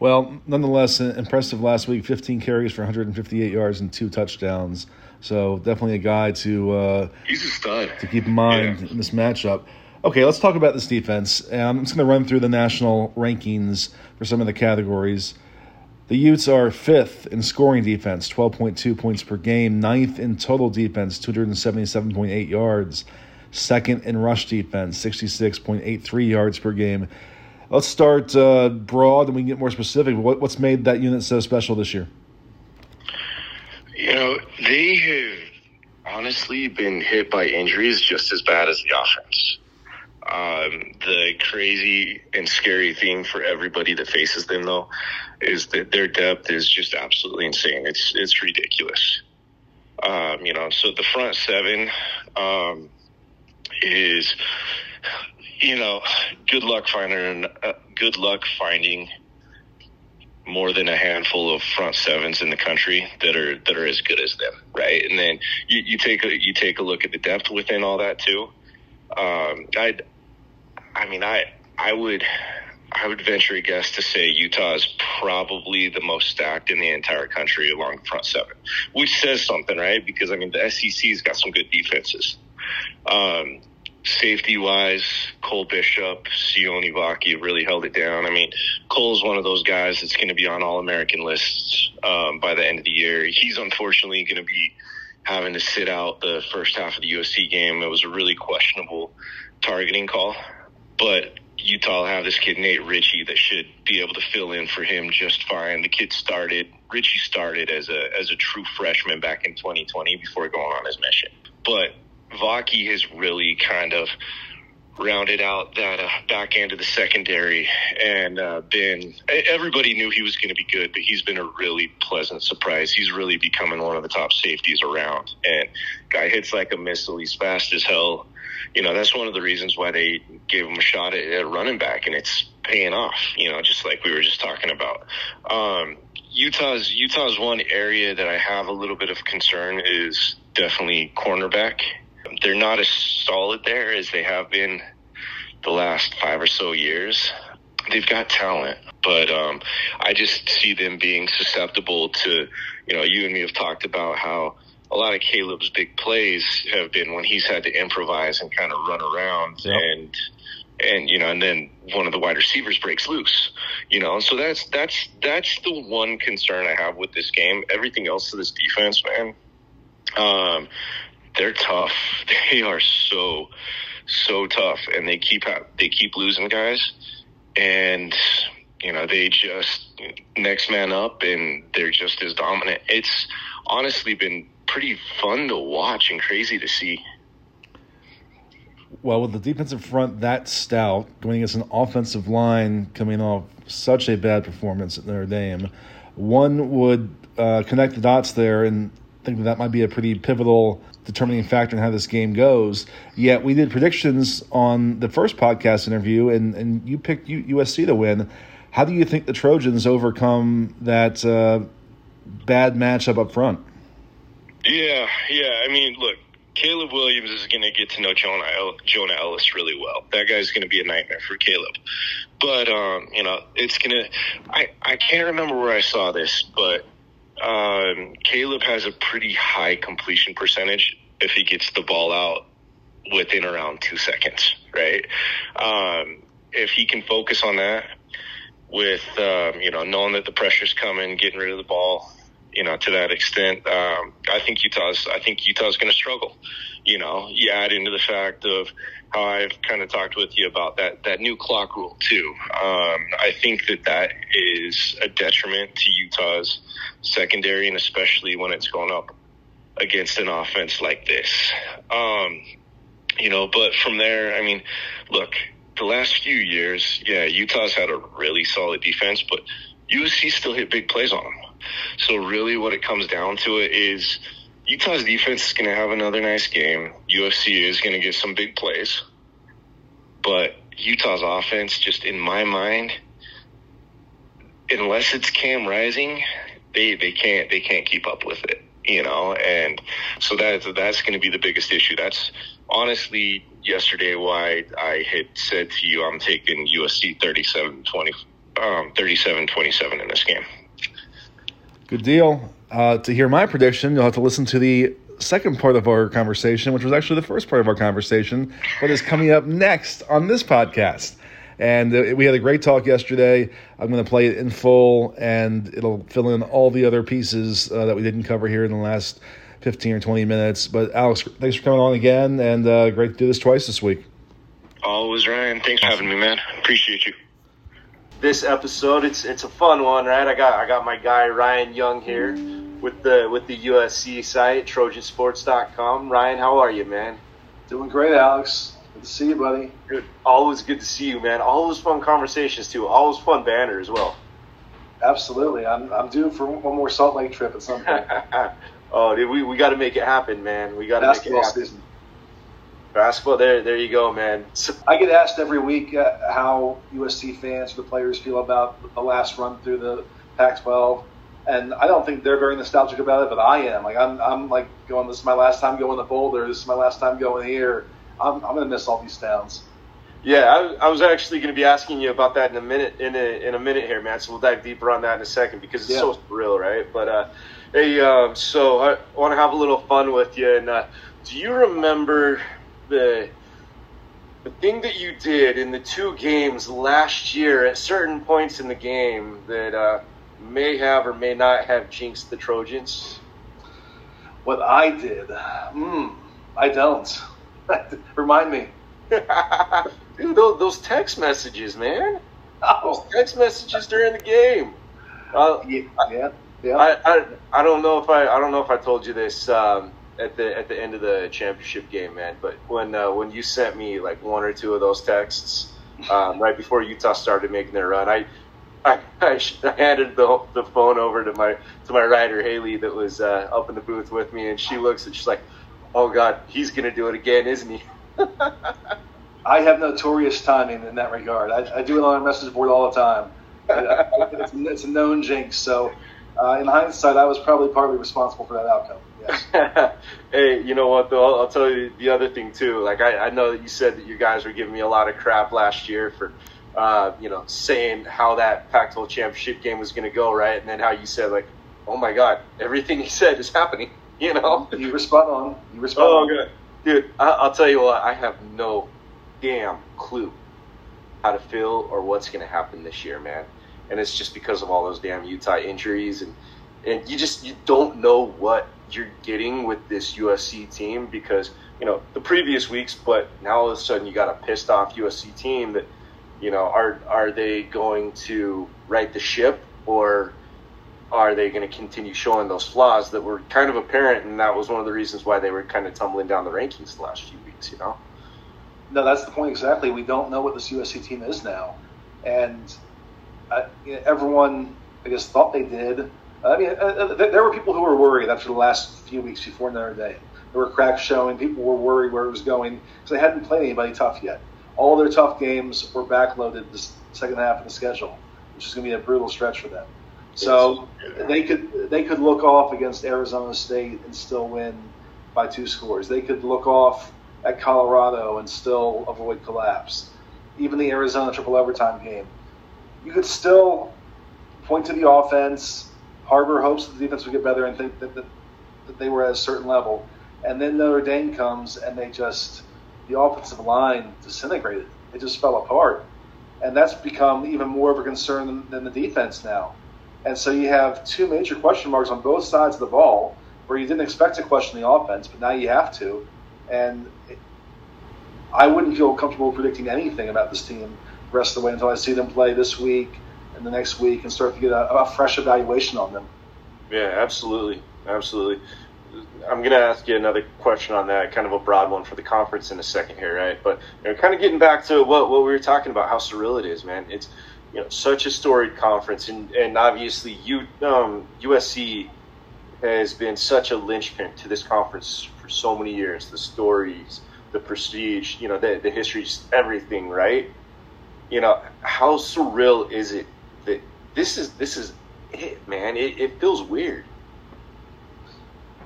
Well, nonetheless, impressive last week. 15 carries for 158 yards and two touchdowns. So definitely a guy to uh, he's a stud to keep in mind yeah. in this matchup. Okay, let's talk about this defense. Um, I'm just going to run through the national rankings for some of the categories. The Utes are fifth in scoring defense, 12.2 points per game, ninth in total defense, 277.8 yards, second in rush defense, 66.83 yards per game. Let's start uh, broad and we can get more specific. What, what's made that unit so special this year? You know, they have honestly been hit by injuries just as bad as the offense. Um, the crazy and scary thing for everybody that faces them, though, is that their depth is just absolutely insane. It's it's ridiculous. Um, you know, so the front seven, um, is you know, good luck finding uh, good luck finding more than a handful of front sevens in the country that are that are as good as them, right? And then you, you take a you take a look at the depth within all that too. Um, I, I mean, I I would I would venture a guess to say Utah is probably the most stacked in the entire country along the front seven, which says something, right? Because I mean, the SEC's got some good defenses. Um, safety wise, Cole Bishop, Sione Vaki really held it down. I mean, Cole's one of those guys that's going to be on all American lists um, by the end of the year. He's unfortunately going to be having to sit out the first half of the USC game. It was a really questionable targeting call, but Utah will have this kid Nate Ritchie that should be able to fill in for him just fine. The kid started Ritchie started as a as a true freshman back in 2020 before going on his mission, but Vaki has really kind of rounded out that uh, back end of the secondary and uh, been everybody knew he was going to be good but he's been a really pleasant surprise. He's really becoming one of the top safeties around. And guy hits like a missile he's fast as hell. You know that's one of the reasons why they gave him a shot at, at running back and it's paying off you know just like we were just talking about. Um, utah's utah's one area that i have a little bit of concern is definitely cornerback they're not as solid there as they have been the last five or so years. They've got talent, but um, I just see them being susceptible to, you know, you and me have talked about how a lot of Caleb's big plays have been when he's had to improvise and kind of run around yep. and and you know and then one of the wide receivers breaks loose you know so that's that's that's the one concern i have with this game everything else to this defense man um they're tough. They are so so tough, and they keep they keep losing guys, and you know they just next man up, and they're just as dominant. It's honestly been pretty fun to watch and crazy to see. Well, with the defensive front that stout, going against an offensive line coming off such a bad performance at Notre Dame, one would uh, connect the dots there and think that that might be a pretty pivotal determining factor in how this game goes. Yet we did predictions on the first podcast interview, and, and you picked USC to win. How do you think the Trojans overcome that uh, bad matchup up front? Yeah, yeah. I mean, look, Caleb Williams is going to get to know Jonah, Jonah Elliss really well. That guy's going to be a nightmare for Caleb. But, um, you know, it's going to. I, I can't remember where I saw this, but um, Caleb has a pretty high completion percentage if he gets the ball out within around two seconds, right? Um, if he can focus on that with, um, you know, knowing that the pressure's coming, getting rid of the ball, you know, to that extent, um, I think Utah's, I think Utah's going to struggle. You know, you add into the fact of I've kind of talked with you about that that new clock rule too. Um, I think that that is a detriment to Utah's secondary, and especially when it's going up against an offense like this. Um, you know, but from there, I mean, look, the last few years, yeah, Utah's had a really solid defense, but USC still hit big plays on them. So really, what it comes down to it is Utah's defense is going to have another nice game. USC is going to get some big plays, but Utah's offense, just in my mind, unless it's Cam Rising, they they can't they can't keep up with it. You know, and so that that's going to be the biggest issue. That's honestly yesterday why I had said to you I'm taking USC 37 20 um, 37 27 in this game. Good deal. Uh, to hear my prediction, you'll have to listen to the second part of our conversation, which was actually the first part of our conversation, but is coming up next on this podcast. And uh, we had a great talk yesterday. I'm going to play it in full, and it'll fill in all the other pieces uh, that we didn't cover here in the last 15 or 20 minutes. But Alex, thanks for coming on again, and uh, great to do this twice this week. Always, Ryan. Thanks for having me, man. Appreciate you this episode. It's it's a fun one, right? I got I got my guy Ryan Young here with the with the USC site Trojansports.com. Ryan, how are you, man? Doing great, Alex. Good to see you, buddy. Good. Always good to see you, man. Always fun conversations too. Always fun banner as well. Absolutely. I'm I'm due for one more Salt Lake trip at some point. oh, dude, we we got to make it happen, man. We got to make it happen. Season. basketball. There, there you go, man. I get asked every week uh, how USC fans or the players feel about the last run through the Pac-12, and I don't think they're very nostalgic about it, but I am. Like I'm, I'm like going. This is my last time going to Boulder. This is my last time going here. I'm, I'm going to miss all these towns. Yeah, I, I was actually going to be asking you about that in a minute in a in a minute here, man. So we'll dive deeper on that in a second because it's Yeah. so real, right? But uh, hey, um, so I want to have a little fun with you. And uh, do you remember the the thing that you did in the two games last year at certain points in the game that uh, may have or may not have jinxed the Trojans? What I did, hmm, I don't. Remind me. Dude, those, those text messages, man. Those Oh, text messages during the game. Uh, yeah, yeah, yeah. I, I, I don't know if I I don't know if I told you this um, at the at the end of the championship game, man. But when uh, when you sent me like one or two of those texts um, right before Utah started making their run, I I, I, handed the the phone over to my to my writer Haley that was uh, up in the booth with me, and she looks and she's like, "Oh God, he's gonna do it again, isn't he?" I have notorious timing in that regard. I, I do it on our message board all the time. it's, it's a known jinx. So, uh, in hindsight, I was probably partly responsible for that outcome. Yes. hey, you know what though? I'll, I'll tell you the other thing too. Like I, I know that you said that you guys were giving me a lot of crap last year for, uh, you know, saying how that Pac-12 championship game was going to go, right? And then how you said like, oh my God, everything you said is happening. You know? You were spot on. You were spot Oh, on. dude. I, I'll tell you what. I have no damn clue how to feel or what's going to happen this year, man. And it's just because of all those damn Utah injuries and and you just you don't know what you're getting with this USC team because you know the previous weeks, but now all of a sudden you got a pissed off USC team that you know are are they going to right the ship or are they going to continue showing those flaws that were kind of apparent and that was one of the reasons why they were kind of tumbling down the rankings the last few weeks you know No, that's the point exactly. We don't know what this USC team is now, and uh, you know, everyone, I guess, thought they did. I mean, uh, uh, there were people who were worried after the last few weeks before Notre Dame. There were cracks showing. People were worried where it was going because they hadn't played anybody tough yet. All their tough games were backloaded the second half of the schedule, which is going to be a brutal stretch for them. So they could they could look off against Arizona State and still win by two scores. They could look off at Colorado and still avoid collapse. Even the Arizona triple overtime game, you could still point to the offense, harbor hopes that the defense would get better, and think that, that, that they were at a certain level. And then Notre Dame comes and they just the offensive line disintegrated. It just fell apart, and that's become even more of a concern than, than the defense now. And so you have two major question marks on both sides of the ball where you didn't expect to question the offense, but now you have to. And it, I wouldn't feel comfortable predicting anything about this team the rest of the way until I see them play this week and the next week and start to get a, a fresh evaluation on them. yeah absolutely absolutely i'm going to ask you another question on that kind of a broad one for the conference in a second here right? But you know, kind of getting back to what, what we were talking about how surreal it is man. It's you know such a storied conference and, and obviously you um, usc has been such a linchpin to this conference for so many years. The stories the prestige you know the, the history everything right? You know how surreal is it that this is this is it man? It, it feels weird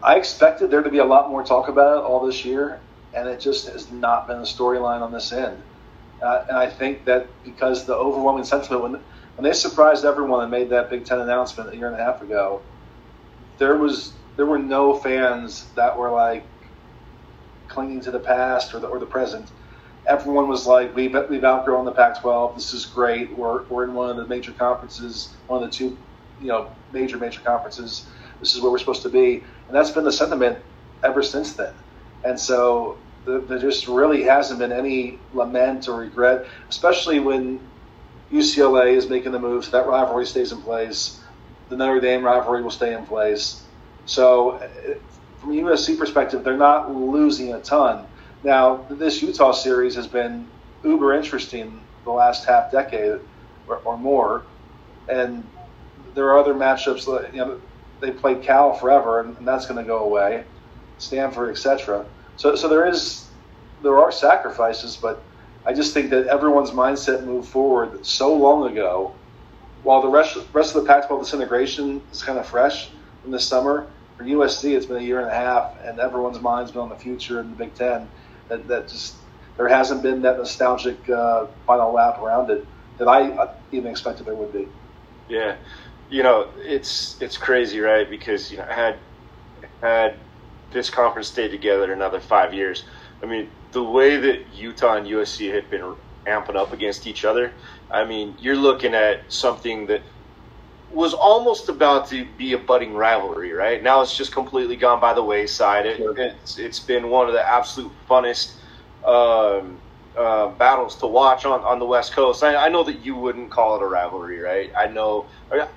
I expected there to be a lot more talk about it all this year, and it just has not been a storyline on this end. Uh, and I think that because the overwhelming sentiment when when they surprised everyone and made that Big Ten announcement a year and a half ago, there was there were no fans that were like clinging to the past or the or the present. Everyone was like, we've, we've outgrown the Pac-12. This is great. We're, we're in one of the major conferences, one of the two, you know, major major conferences. This is where we're supposed to be, and that's been the sentiment ever since then. And so there, just really hasn't been any lament or regret, especially when UCLA is making the move, so that rivalry stays in place. The Notre Dame rivalry will stay in place. So, uh, from a USC perspective, they're not losing a ton. Now, this Utah series has been uber interesting the last half decade or, or more, and there are other matchups. You know, they played Cal forever, and, and that's going to go away. Stanford, etc. So, so there is there are sacrifices, but I just think that everyone's mindset moved forward so long ago. While the rest rest of the Pac-12 disintegration is kind of fresh in this summer, for USC it's been a year and a half, and everyone's mind's been on the future in the Big Ten. That that just there hasn't been that nostalgic uh, final lap around it that I even expected there would be. Yeah, you know it's it's crazy, right? Because you know had had this conference stayed together another five years, I mean the way that Utah and USC had been amping up against each other, I mean you're looking at something that was almost about to be a budding rivalry, right? Now it's just completely gone by the wayside. It, it's it's been one of the absolute funnest um, uh, battles to watch on, on the West Coast. I, I, know that you wouldn't call it a rivalry, right? I know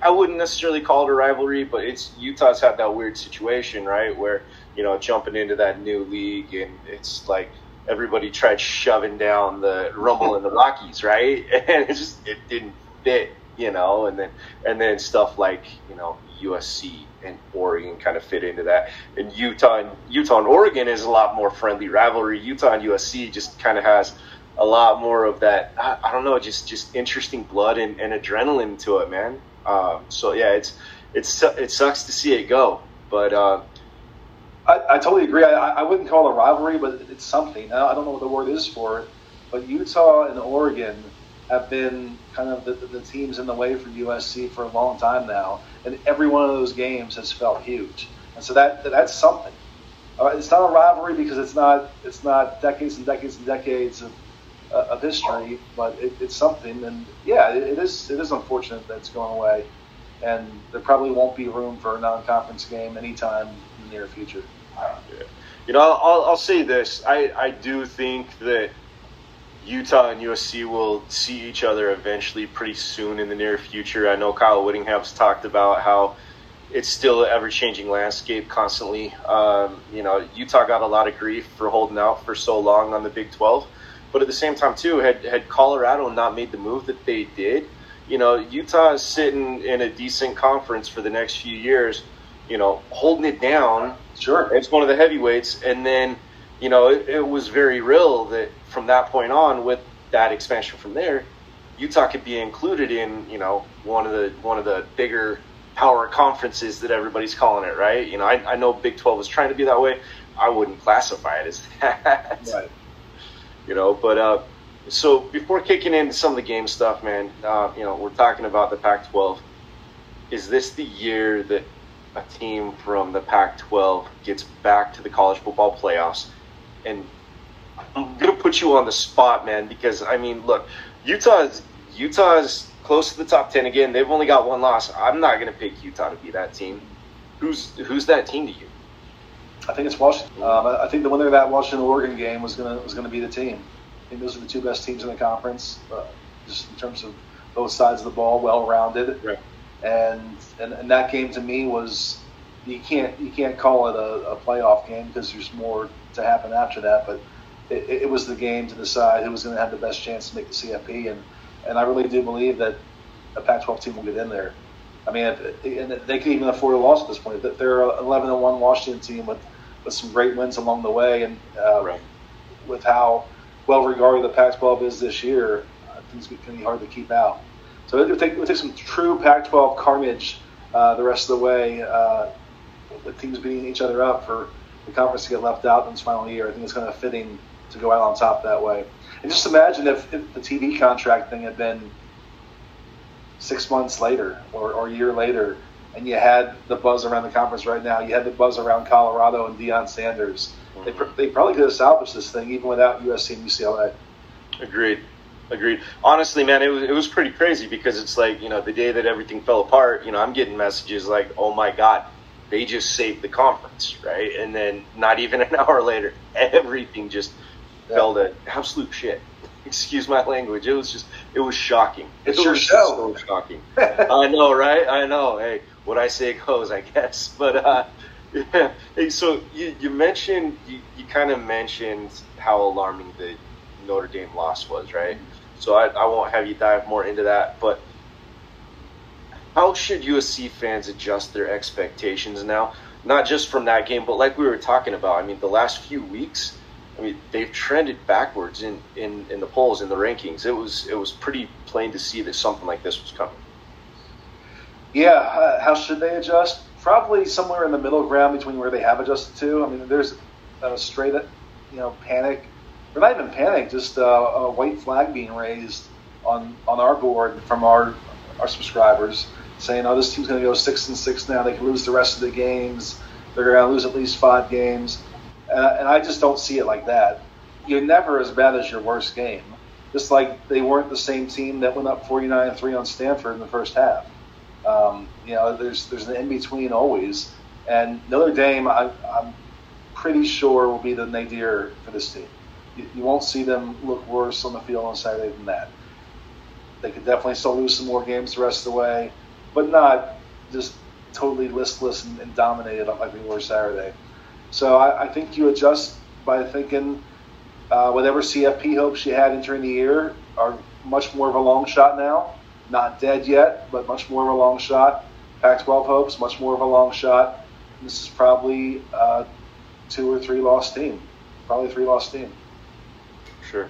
I wouldn't necessarily call it a rivalry, but it's Utah's had that weird situation, right, where you know jumping into that new league and it's like everybody tried shoving down the Rumble in the Rockies, right, and it just it didn't fit, you know, and then and then stuff like you know USC and Oregon kind of fit into that. And Utah and Utah and Oregon is a lot more friendly rivalry. Utah and USC just kind of has a lot more of that. I, I don't know, just just interesting blood and, and adrenaline to it, man. Um, so yeah, it's it's it sucks to see it go, but. Uh, I, I, totally agree. I, I, wouldn't call it a rivalry, but it's something. I don't know what the word is for it, but Utah and Oregon have been kind of the, the, teams in the way for USC for a long time now, and every one of those games has felt huge, and so that that's something. Uh, it's not a rivalry because it's not it's not decades and decades and decades of, of history, but it, it's something, and yeah, it, it is it is unfortunate that it's going away, and there probably won't be room for a non-conference game anytime in the near future. Yeah. You know, I'll, I'll say this: I, I do think that Utah and USC will see each other eventually pretty soon in the near future. I know Kyle Whittingham's talked about how it's still an ever changing landscape constantly. Um, you know, Utah got a lot of grief for holding out for so long on the Big 12. But at the same time, too, had, had Colorado not made the move that they did, you know, Utah is sitting in a decent conference for the next few years, you know, holding it down. Sure. It's one of the heavyweights. And then, you know, it, it was very real that from that point on, with that expansion from there, Utah could be included in you know one of the one of the bigger power conferences that everybody's calling it, right? You know, I, I know Big Twelve was trying to be that way. I wouldn't classify it as that. Right. You know, but uh, so before kicking into some of the game stuff, man, uh, you know, we're talking about the Pac-12. Is this the year that a team from the Pac-12 gets back to the college football playoffs and I'm gonna put you on the spot, man, because I mean, look, Utah's Utah's close to the top ten again. They've only got one loss. I'm not gonna pick Utah to be that team. Who's who's that team to you? I think it's Washington. Um, I think the winner of that Washington Oregon game was gonna was gonna be the team. I think those are the two best teams in the conference, uh, just in terms of both sides of the ball, well rounded. Right. And, and and that game to me was you can't you can't call it a, a playoff game because there's more to happen after that, but it, it, was the game to decide who was going to have the best chance to make the CFP, and and I really do believe that a Pac-12 team will get in there. I mean, if, and they can even afford a loss at this point. That they're an 11 and one Washington team with with some great wins along the way, and uh, right. with how well regarded the Pac-12 is this year, it's going to be hard to keep out. So it would take, it would take some true Pac-12 carnage uh, the rest of the way, uh, with teams beating each other up for the conference to get left out in its final year. I think it's kind of fitting to go out on top that way. And just imagine if, if the TV contract thing had been six months later or, or a year later, and you had the buzz around the conference right now. You had the buzz around Colorado and Deion Sanders. Mm-hmm. They, pr- they probably could have salvaged this thing even without USC and UCLA. Agreed. Agreed. Honestly, man, it was, it was pretty crazy because it's like, you know, the day that everything fell apart, you know, I'm getting messages like, oh my God, they just saved the conference, right? And then not even an hour later, everything just – yeah. fell to absolute shit. Excuse my language. It was just, it was shocking. It's it your show. So shocking. I know, right? I know. Hey, what I say goes, I guess. But uh, yeah. Hey, so you, you mentioned, you, you kind of mentioned how alarming the Notre Dame loss was, right? So I, I won't have you dive more into that, but how should USC fans adjust their expectations now? Not just from that game, but like we were talking about. I mean, the last few weeks I mean, they've trended backwards in, in, in the polls, in the rankings. It was it was pretty plain to see that something like this was coming. Yeah, uh, how should they adjust? Probably somewhere in the middle ground between where they have adjusted to. I mean, there's a straight, you know, panic, or not even panic, just uh, a white flag being raised on on our board from our our subscribers saying, "Oh, this team's going to go six and six now. They can lose the rest of the games. They're going to lose at least five games." And, and I just don't see it like that. You're never as bad as your worst game. Just like they weren't the same team that went up 49 3 on Stanford in the first half. Um, you know, there's there's an in between always. And Notre Dame, I, I'm pretty sure will be the nadir for this team. You, you won't see them look worse on the field on Saturday than that. They could definitely still lose some more games the rest of the way, but not just totally listless and, and dominated like we were Saturday. So I, I think you adjust by thinking uh, whatever CFP hopes you had entering the year are much more of a long shot now. Not dead yet, but much more of a long shot. Pac 12 hopes, much more of a long shot. This is probably uh, two or three lost team. Probably three lost team. Sure.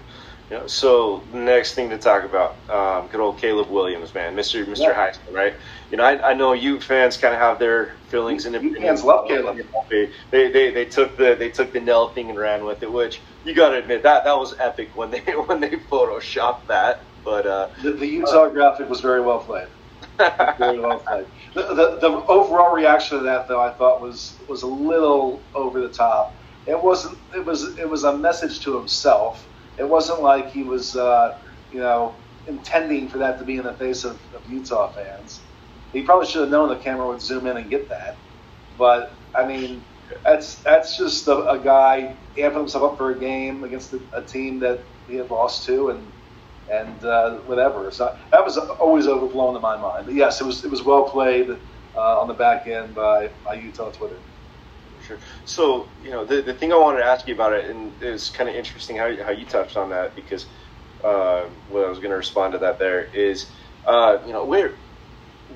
Yeah. So next thing to talk about, um, good old Caleb Williams, man, Mister Mister yeah. Heisman, right? You know, I, I know you fans kind of have their feelings and opinions. fans love Caleb. They, they, they, they took the they took the Nell thing and ran with it, which you got to admit that that was epic when they when they photoshopped that. But uh, the, the Utah uh, graphic was very well played. very well played. The, the, the overall reaction to that, though, I thought was was a little over the top. It wasn't. It was. It was a message to himself it wasn't like he was, uh, you know, intending for that to be in the face of, of Utah fans. He probably should have known the camera would zoom in and get that. But I mean, that's that's just a, a guy amping himself up for a game against a, a team that he had lost to, and and uh, whatever. So that was always overblown in my mind. But yes, it was it was well played uh, on the back end by, by Utah Twitter sure. So, you know, the, the thing I wanted to ask you about it, and it's kind of interesting how, how you touched on that because uh, what I was going to respond to that there is, uh, you know, where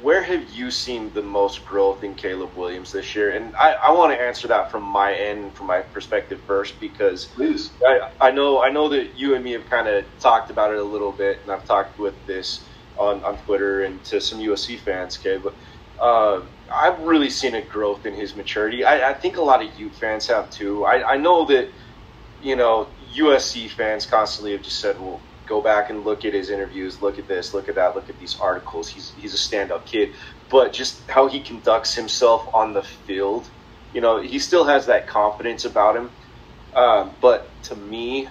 where have you seen the most growth in Caleb Williams this year? And I, I want to answer that from my end, from my perspective first, because Please. I, I know I know that you and me have kind of talked about it a little bit, and I've talked with this on, on Twitter and to some USC fans, okay, but uh, I've really seen a growth in his maturity. I, I think a lot of Ute fans have too. I, I know that, you know, USC fans constantly have just said, well, go back and look at his interviews, look at this, look at that, look at these articles. He's, he's a stand up kid. But just how he conducts himself on the field, you know, he still has that confidence about him. Um, but to me,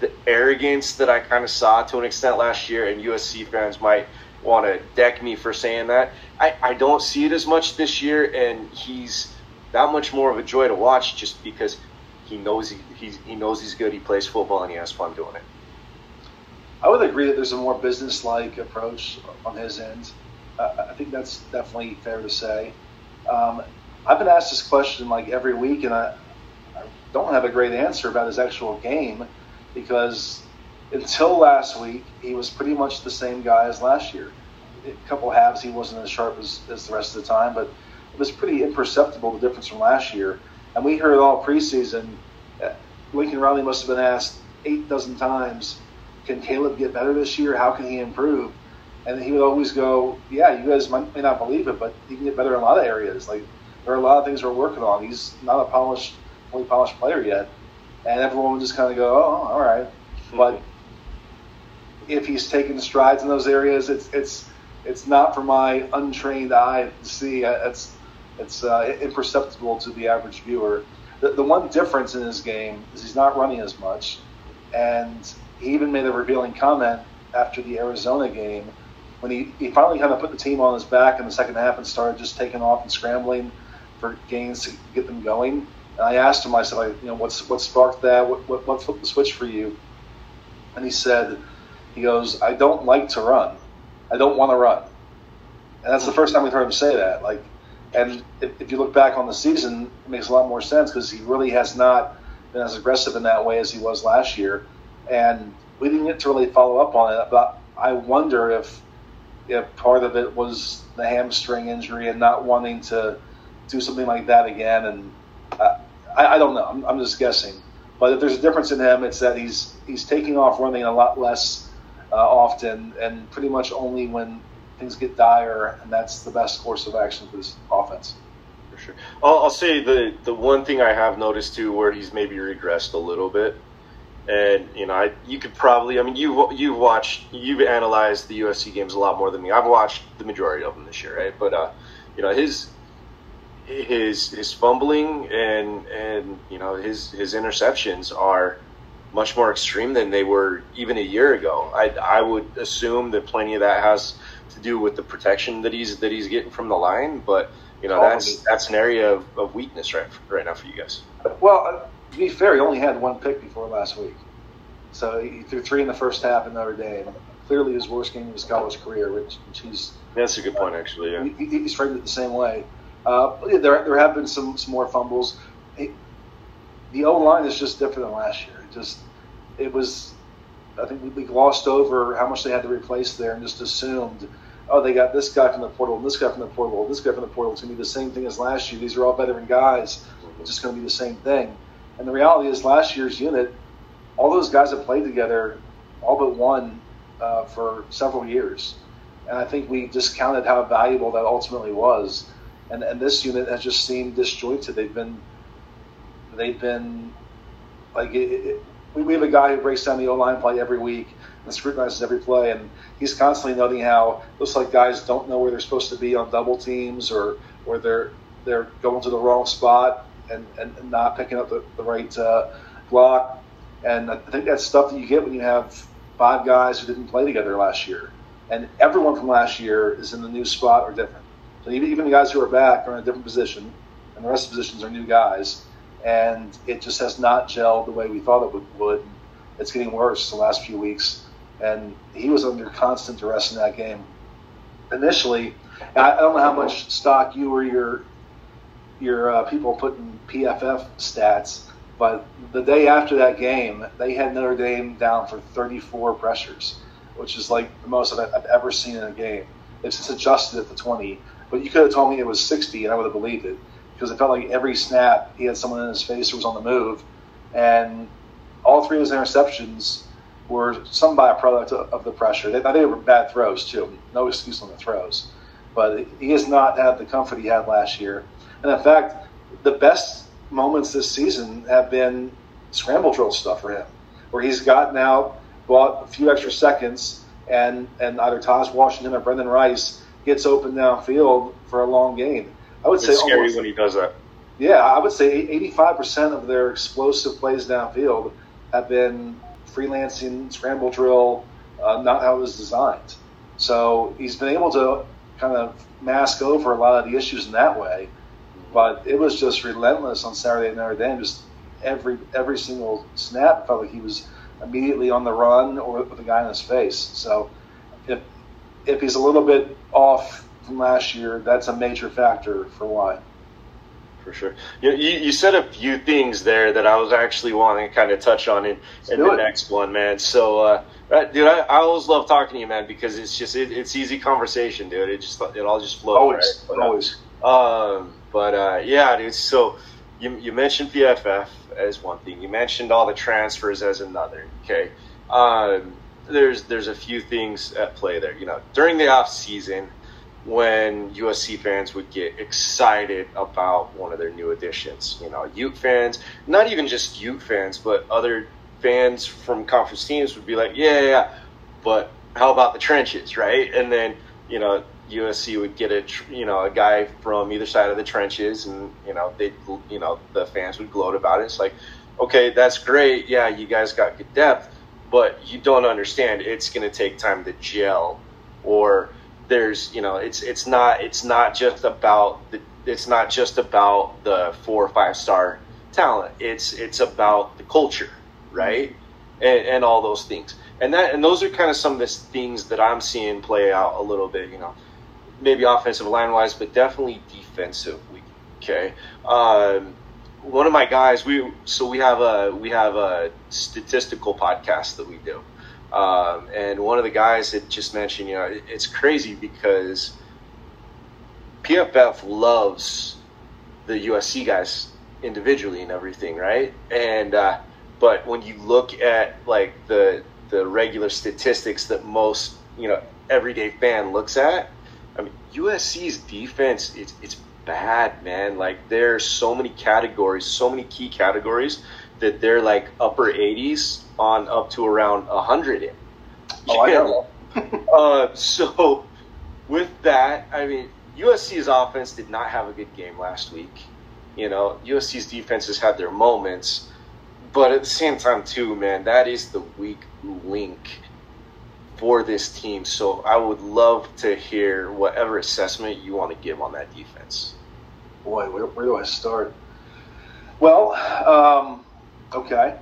the arrogance that I kind of saw to an extent last year, and USC fans might want to deck me for saying that. I, I don't see it as much this year, and he's that much more of a joy to watch just because he knows he, he knows he's good. He plays football and he has fun doing it. I would agree that there's a more business-like approach on his end. Uh, I think that's definitely fair to say. Um, I've been asked this question like every week, and I, I don't have a great answer about his actual game because until last week, he was pretty much the same guy as last year. A couple halves, he wasn't as sharp as, as the rest of the time, but it was pretty imperceptible the difference from last year. And we heard all preseason. Uh, Lincoln Riley must have been asked eight dozen times, "Can Caleb get better this year? How can he improve?" And he would always go, "Yeah, you guys might, may not believe it, but he can get better in a lot of areas. Like there are a lot of things we're working on. He's not a polished, fully polished player yet." And everyone would just kind of go, "Oh, all right." But if he's taking strides in those areas, it's it's it's not for my untrained eye to see. Uh, it's it's uh, imperceptible to the average viewer. The, the one difference in his game is he's not running as much, and he even made a revealing comment after the Arizona game when he, he finally kind of put the team on his back in the second half and started just taking off and scrambling for gains to get them going. And I asked him, I said, you know, what's what sparked that? What, what, what flipped the switch for you? And he said, he goes, I don't like to run. I don't want to run. And that's the first time we've heard him say that. Like, and if, if you look back on the season, it makes a lot more sense because he really has not been as aggressive in that way as he was last year. And we didn't get to really follow up on it, but I wonder if if part of it was the hamstring injury and not wanting to do something like that again. And uh, I, I, don't know. I'm, I'm, just guessing. But if there's a difference in him, it's that he's he's taking off running a lot less uh, often, and pretty much only when things get dire, and that's the best course of action for this offense. For sure. I'll, I'll say the the one thing I have noticed too, where he's maybe regressed a little bit, and you know, I, you could probably, I mean, you you've watched, you've analyzed the USC games a lot more than me. I've watched the majority of them this year, right? But uh, you know, his his his fumbling and and you know his his interceptions are much more extreme than they were even a year ago. I I would assume that plenty of that has to do with the protection that he's that he's getting from the line, but you know that's that's an area of, of weakness right right now for you guys. Well, to be fair, he only had one pick before last week, so he threw three in the first half in Notre Dame. Clearly, his worst game of his college career, which, which he's that's a good point actually. Yeah, he, he's framed it the same way. Uh, there, there have been some, some more fumbles. It, the O line is just different than last year. It just it was. I think we, we glossed over how much they had to replace there and just assumed, oh, they got this guy from the portal, and this guy from the portal, this guy from the portal. It's going to be the same thing as last year. These are all veteran guys. It's just going to be the same thing. And the reality is, last year's unit, all those guys have played together, all but one, uh, for several years. And I think we discounted how valuable that ultimately was and and this unit has just seemed disjointed. They've been they've been like it, it, we have a guy who breaks down the O line play every week and scrutinizes every play, and he's constantly noting how looks like guys don't know where they're supposed to be on double teams or or they're they're going to the wrong spot and, and, and not picking up the, the right uh, block. And I think that's stuff that you get when you have five guys who didn't play together last year. And everyone from last year is in the new spot or different. So even, even the guys who are back are in a different position, and the rest of the positions are new guys. And it just has not gelled the way we thought it would. would. It's getting worse the last few weeks. And he was under constant duress in that game. Initially, I don't know how much stock you or your your uh, people putting PFF stats, but the day after that game, they had Notre Dame down for 34 pressures, which is like the most I've, I've ever seen in a game. It's adjusted at the 20, but you could have told me it was 60 and I would have believed it because it felt like every snap he had someone in his face who was on the move. And all three of his interceptions were some byproduct of the pressure. They, they were bad throws, too. No excuse on the throws. But he has not had the comfort he had last year. And in fact, the best moments this season have been scramble drill stuff for him, where he's gotten out, bought a few extra seconds, and, and either Tahj Washington or Brendan Rice gets open downfield for a long gain. I would it's say scary almost, when he does that. Yeah, I would say 85% of their explosive plays downfield have been freelancing, scramble drill, uh, not how it was designed. So he's been able to kind of mask over a lot of the issues in that way. But it was just relentless on Saturday at Notre Dame. Just every every single snap felt like he was immediately on the run or with a guy in his face. So if if he's a little bit off from last year, that's a major factor for why. For sure. You, you, you said a few things there that I was actually wanting to kind of touch on in, in the it. next one, man. So, uh, dude, I, I, always love talking to you, man, because it's just it, it's easy conversation, dude. It just it all just flows. Always, right? but, always. Uh, um, but uh, yeah, dude. So you you mentioned PFF as one thing. You mentioned all the transfers as another. Okay. Um, there's there's a few things at play there. You know, during the off season, when USC fans would get excited about one of their new additions, you know, Ute fans, not even just Ute fans, but other fans from conference teams would be like, yeah, yeah, yeah, but how about the trenches, right? And then you know, USC would get a you know a guy from either side of the trenches, and you know they you know the fans would gloat about it. It's like, okay, that's great. Yeah, you guys got good depth but you don't understand. It's going to take time to gel or there's you know it's it's not it's not just about the it's not just about the four or five star talent. It's it's about the culture right? And, and all those things. And that and those are kind of some of the things that i'm seeing play out a little bit you know maybe offensive line wise but definitely defensively okay um, one of my guys, we so we have a we have a statistical podcast that we do, um, and one of the guys had just mentioned, you know, it, it's crazy because PFF loves the USC guys individually and everything, right? And uh, but when you look at like the the regular statistics that most you know everyday fan looks at, I mean USC's defense it's it's bad, man. Like there's so many categories, so many key categories that they're like upper 80s on up to around 100 in. Oh, I know. uh, so with that, I mean USC's offense did not have a good game last week. You know, USC's defense has had their moments, but at the same time, too, man, that is the weak link for this team. So I would love to hear whatever assessment you want to give on that defense. Boy, where, where do I start? Well, um, okay.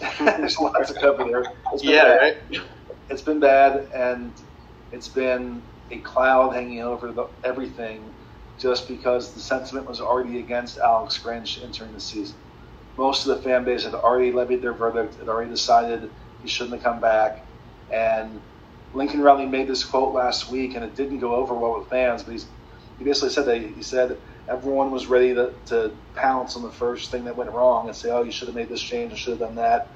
There's lots of cover there. It's been Yeah, bad. right? It's been bad, and it's been a cloud hanging over the, everything just because the sentiment was already against Alex Grinch entering the season. Most of the fan base had already levied their verdict, had already decided he shouldn't have come back. And Lincoln Riley made this quote last week, and it didn't go over well with fans, but he's, he basically said that he said everyone was ready to, to pounce on the first thing that went wrong and say, oh, you should have made this change and should have done that.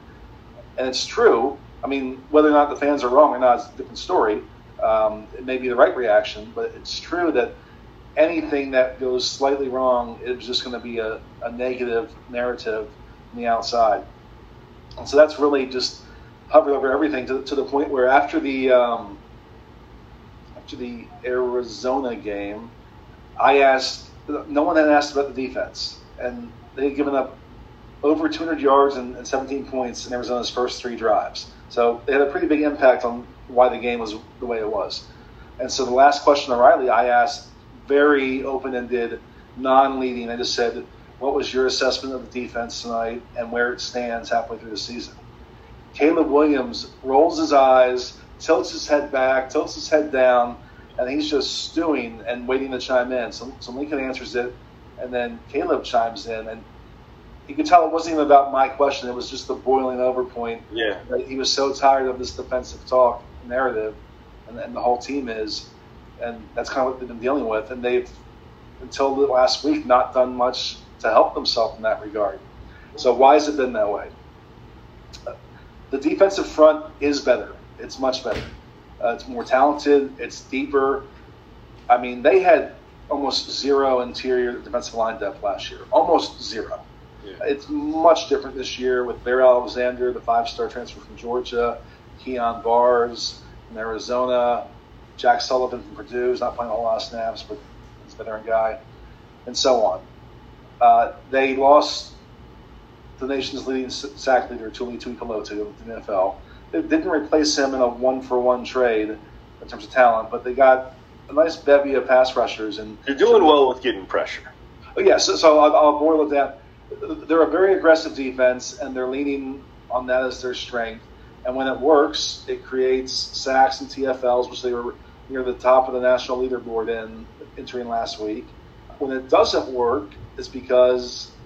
And it's true. I mean, whether or not the fans are wrong or not is a different story. Um, it may be the right reaction, but it's true that anything that goes slightly wrong is just going to be a, a negative narrative from the outside. And so that's really just hovered over everything to, to the point where after the um, after the Arizona game, I asked. No one had asked about the defense, and they had given up over 200 yards and, and 17 points in Arizona's first three drives. So they had a pretty big impact on why the game was the way it was. And so the last question to Riley, I asked very open-ended, non-leading. I just said, "What was your assessment of the defense tonight and where it stands halfway through the season?" Caleb Williams rolls his eyes, tilts his head back, tilts his head down, and he's just stewing and waiting to chime in. So, so Lincoln answers it, and then Caleb chimes in, and you could tell it wasn't even about my question. It was just the boiling over point Yeah. that he was so tired of this defensive talk narrative, and, and the whole team is, and that's kind of what they've been dealing with. And they've, until the last week, not done much to help themselves in that regard. So why has it been that way? The defensive front is better. It's much better. Uh, it's more talented. It's deeper. I mean, they had almost zero interior defensive line depth last year. Almost zero. It's much different this year with Bear Alexander, the five-star transfer from Georgia, Kyon Barrs from Arizona, Jack Sullivan from Purdue, who's not playing a whole lot of snaps, but he's a veteran guy, and so on. Uh, they lost the nation's leading sack leader, Tuli Tuipulotu, to the NFL. They didn't replace him in a one-for-one trade in terms of talent, but they got a nice bevy of pass rushers and You're doing well with getting pressure. Oh, yeah, so, so I'll, I'll boil it down. They're a very aggressive defense, and they're leaning on that as their strength. And when it works, it creates sacks and TFLs, which they were near the top of the national leaderboard in entering last week. When it doesn't work, it's because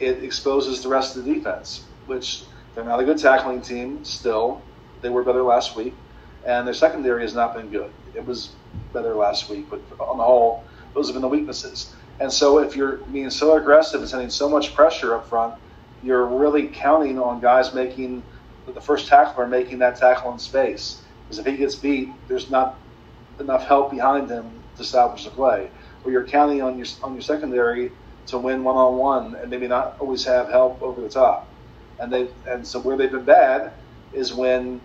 it exposes the rest of the defense, which they're not a good tackling team still. They were better last week, and their secondary has not been good. It was better last week, but on the whole, those have been the weaknesses. And so if you're being so aggressive and sending so much pressure up front, you're really counting on guys making the first tackler making that tackle in space. Because if he gets beat, there's not enough help behind him to salvage the play. Or you're counting on your on your secondary to win one on one and maybe not always have help over the top. And they and so where they've been bad is when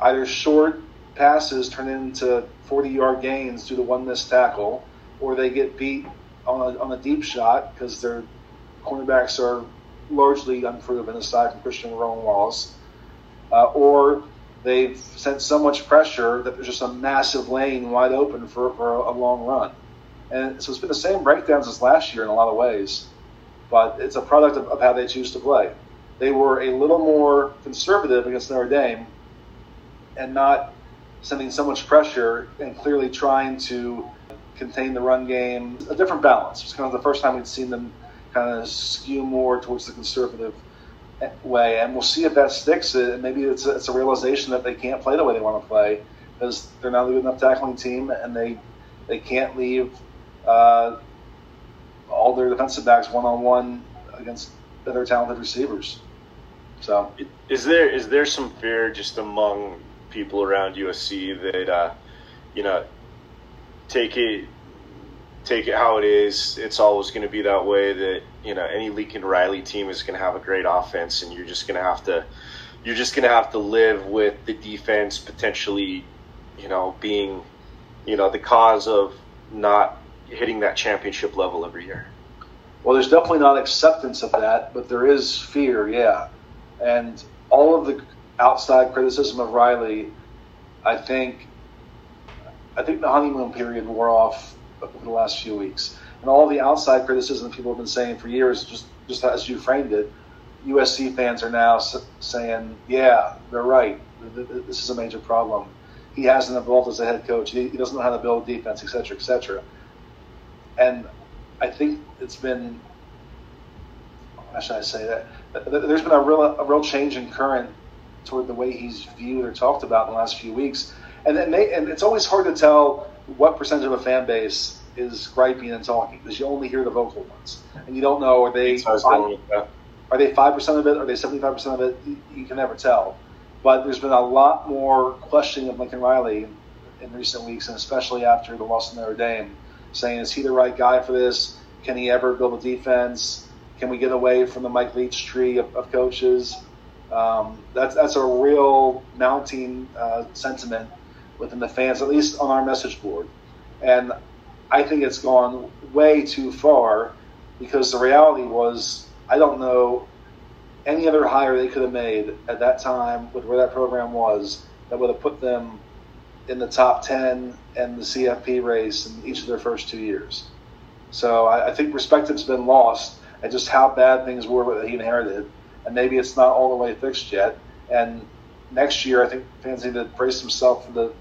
either short passes turn into 40 yard gains due to one missed tackle, or they get beat on a, on a deep shot because their cornerbacks are largely unproven aside from Christian Roland-Wallace, uh, or they've sent so much pressure that there's just a massive lane wide open for, for a long run. And so it's been the same breakdowns as last year in a lot of ways, but it's a product of, of how they choose to play. They were a little more conservative against Notre Dame and not sending so much pressure and clearly trying to contain the run game. A different balance. It's kind of the first time we'd seen them kind of skew more towards the conservative way, and we'll see if that sticks. And maybe it's a, it's a realization that they can't play the way they want to play because they're not a good enough tackling team, and they they can't leave uh, all their defensive backs one on one against better talented receivers. So, is there is there some fear just among people around USC that uh, you know take it take it how it is. It's always going to be that way. That you know any Lincoln Riley team is going to have a great offense, and you're just going to have to you're just going to have to live with the defense potentially, you know, being you know the cause of not hitting that championship level every year. Well, there's definitely not acceptance of that, but there is fear, yeah. And all of the outside criticism of Riley, I think, I think the honeymoon period wore off over the last few weeks, and all the outside criticism people have been saying for years, just just as you framed it, USC fans are now saying, yeah, they're right. This is a major problem. He hasn't evolved as a head coach. He doesn't know how to build defense, et cetera, et cetera. And I think it's been, how should I say that? There's been a real, a real change in current toward the way he's viewed or talked about in the last few weeks. And, and, they, and it's always hard to tell what percentage of a fan base is griping and talking because you only hear the vocal ones, and you don't know are they five, are they five percent of it, are they seventy five percent of it? You, you, can never tell. But there's been a lot more questioning of Lincoln Riley in recent weeks, and especially after the loss of Notre Dame, saying is he the right guy for this? Can he ever build a defense? Can we get away from the Mike Leach tree of, of coaches? Um, that's that's a real mounting uh, sentiment within the fans, at least on our message board. And I think it's gone way too far because the reality was I don't know any other hire they could have made at that time with where that program was that would have put them in the top 10 and the CFP race in each of their first two years. So I, I think perspective's been lost at just how bad things were that he inherited. And maybe it's not all the way fixed yet. And next year, I think fans need to brace themselves for the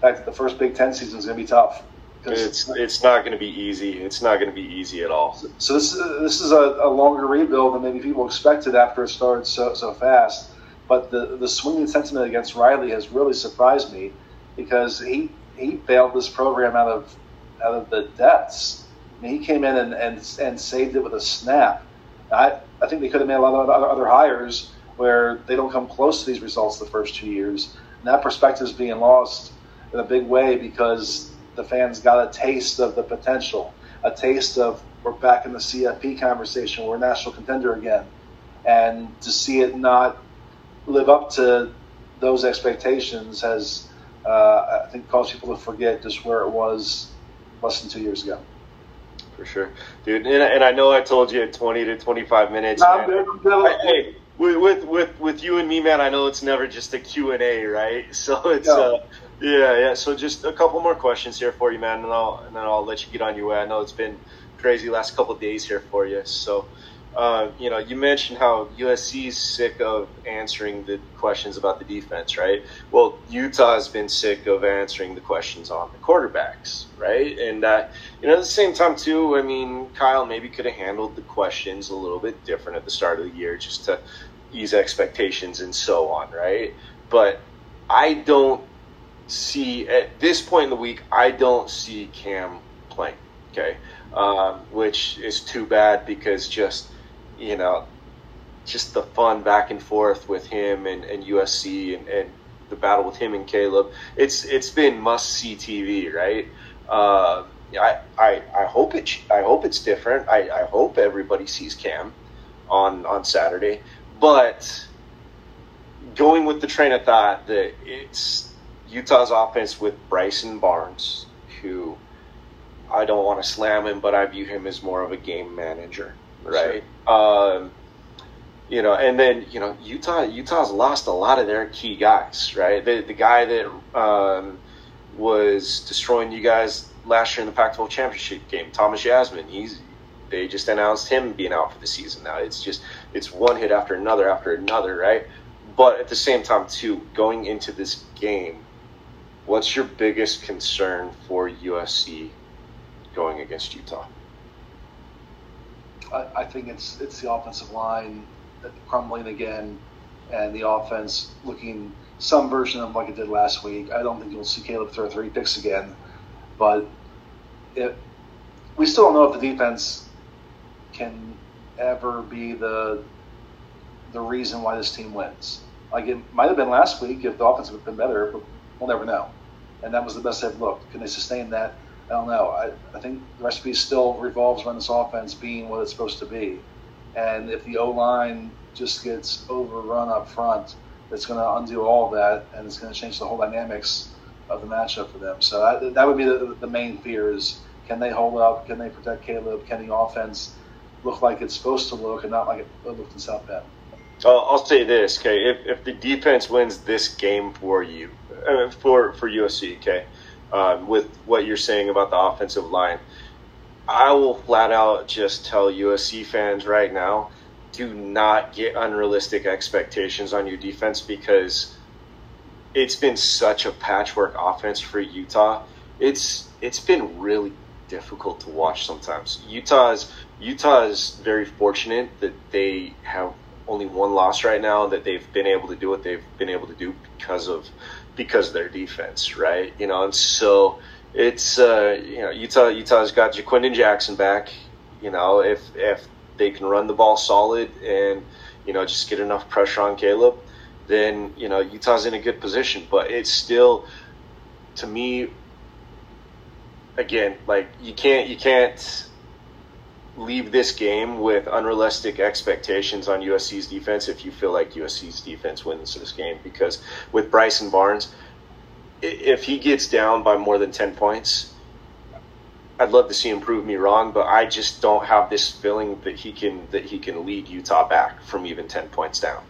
fact that the first Big Ten season is going to be tough. It's it's not going to be easy. It's not going to be easy at all. So this is this is a, a, longer rebuild than maybe people expected after it started so so fast. But the the swinging sentiment against Riley has really surprised me because he he bailed this program out of out of the depths. I mean, he came in and, and and saved it with a snap. I I think they could have made a lot of other, other hires where they don't come close to these results the first two years. And that perspective is being lost in a big way because the fans got a taste of the potential, a taste of we're back in the CFP conversation, we're a national contender again. And to see it not live up to those expectations has, uh, I think, caused people to forget just where it was less than two years ago. For sure, dude. And, and I know I told you 20 to 25 minutes. No, I'm good. I'm. Hey, with, with with you and me, man, I know it's never just a Q and A, right? So it's uh, yeah, yeah. So just a couple more questions here for you, man, and I'll and then I'll let you get on your way. I know it's been crazy last couple days here for you. So, uh, you know, you mentioned how USC is sick of answering the questions about the defense, right? Well, Utah has been sick of answering the questions on the quarterbacks, right? And uh, you know, at the same time, too. I mean, Kyle maybe could have handled the questions a little bit different at the start of the year, just to ease expectations and so on, right? But I don't see at this point in the week, I don't see Cam playing. Okay, um, which is too bad because just you know, just the fun back and forth with him and, and USC and, and the battle with him and Caleb. It's it's been must see TV, right? Uh, I, I I hope it I hope it's different. I, I hope everybody sees Cam on on Saturday, but going with the train of thought that it's Utah's offense with Bryson Barnes, who I don't want to slam him, but I view him as more of a game manager, right? Sure. Um, you know, and then you know Utah. Utah's lost a lot of their key guys, right? The the guy that um, was destroying you guys last year in the Pac-12 championship game, Thomas Yassmin. He's they just announced him being out for the season. Now it's just it's one hit after another after another, right? But at the same time, too, going into this game, What's your biggest concern for USC going against Utah? I, I think it's it's the offensive line crumbling again, and the offense looking some version of like it did last week. I don't think you'll see Caleb throw three picks again, but it, we still don't know if the defense can ever be the the reason why this team wins. Like it might have been last week if the offense have been better, but we'll never know. And that was the best they've looked. Can they sustain that? I don't know. I, I think the recipe still revolves around this offense being what it's supposed to be. And if the O line just gets overrun up front, it's going to undo all of that, and it's going to change the whole dynamics of the matchup for them. So that, that would be the, the main fear: is can they hold up? Can they protect Caleb? Can the offense look like it's supposed to look, and not like it looked in South Bend? I'll, I'll say this, okay? If, if the defense wins this game for you, uh, for for USC, okay, um, with what you're saying about the offensive line, I will flat out just tell USC fans right now do not get unrealistic expectations on your defense because it's been such a patchwork offense for Utah. It's it's been really difficult to watch sometimes. Utah's Utah is very fortunate that they have only one loss right now that they've been able to do what they've been able to do because of because their defense, right? You know, and so it's uh, you know Utah Utah's got Ja'Quinden Jackson back. You know, if if they can run the ball solid and you know just get enough pressure on Caleb, then you know Utah's in a good position. But it's still, to me, again, like you can't you can't leave this game with unrealistic expectations on USC's defense if you feel like USC's defense wins this game because with Bryson Barnes, if he gets down by more than ten points I'd love to see him prove me wrong, but I just don't have this feeling that he can that he can lead Utah back from even ten points down.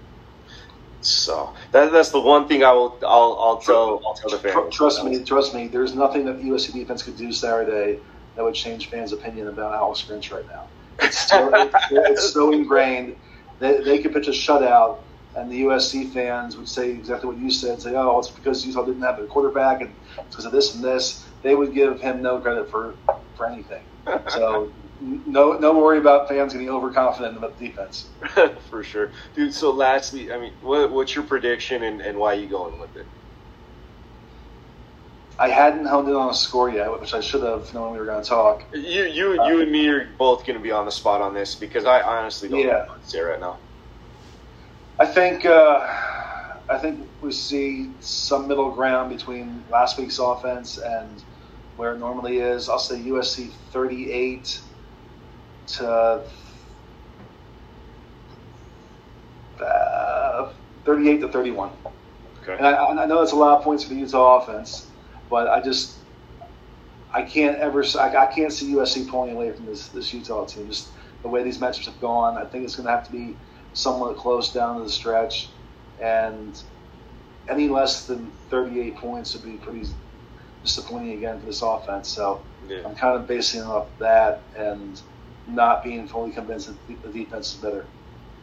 So that, that's the one thing I will I'll, I'll tell I'll tell the fans. Trust me, trust me. There's nothing that the USC defense could do Saturday that would change fans' opinion about Alex Grinch right now. It's so, it's, it's so ingrained. They, they could pitch a shutout, and the USC fans would say exactly what you said. Say, "Oh, it's because Utah didn't have a quarterback, and it's because of this and this." they would give him no credit for for anything. So no no worry about fans getting overconfident about the defense. for sure, dude. So lastly, I mean, what, what's your prediction and, and why are you going with it? I hadn't honed in on a score yet, which I should have known we were going to talk. You, you, uh, you, and me are both going to be on the spot on this because I honestly don't yeah. know what to say right now. I think uh, I think we see some middle ground between last week's offense and where it normally is. I'll say USC 38 to uh, 38 to 31. Okay. And I, I know it's a lot of points for the Utah offense, but I just I can't ever I, I can't see USC pulling away from this this Utah team. Just the way these matchups have gone, I think it's going to have to be somewhat close down to the stretch, and any less than 38 points would be pretty disappointing again for this offense. So yeah. I'm kind of basing it off that and not being fully convinced that the defense is better.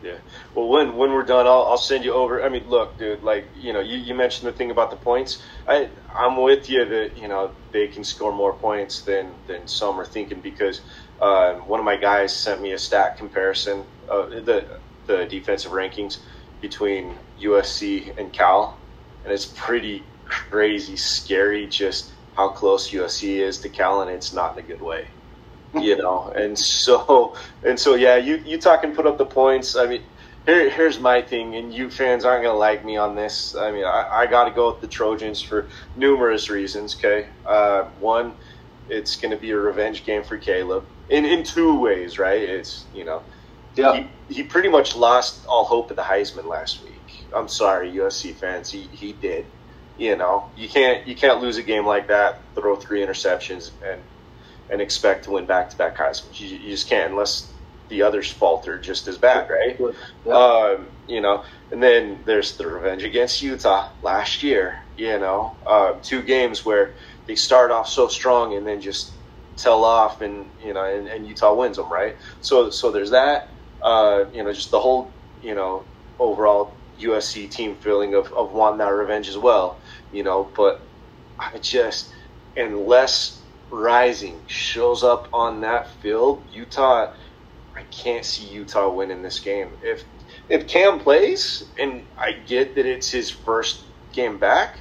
Yeah. Well, when when we're done, I'll, I'll send you over. I mean, look, dude. Like you know, you, you mentioned the thing about the points. I I'm with you that you know they can score more points than than some are thinking because uh, one of my guys sent me a stat comparison of the the defensive rankings between USC and Cal, and it's pretty crazy, scary. Just how close USC is to Cal, and it's not in a good way, you know. and so, and so, yeah, you you talk and put up the points. I mean, here, here's my thing, and you fans aren't gonna like me on this. I mean, I, I got to go with the Trojans for numerous reasons. Okay, uh, one, it's gonna be a revenge game for Caleb in in two ways, right? It's you know, yeah, he, he pretty much lost all hope of the Heisman last week. I'm sorry, USC fans, he he did you know, you can't you can't lose a game like that, throw three interceptions, and and expect to win back to back Heisman. You, you, just can't unless the others falter just as bad, right? Yeah. Um, you know, and then there's the revenge against Utah last year. You know, uh, two games where they start off so strong and then just tell off, and you know, and, and Utah wins them, right? So so there's that. Uh, you know, just the whole you know overall USC team feeling of, of wanting that revenge as well you know, but I just, unless Rising shows up on that field, Utah, I can't see Utah winning this game. If if Cam plays, and I get that it's his first game back,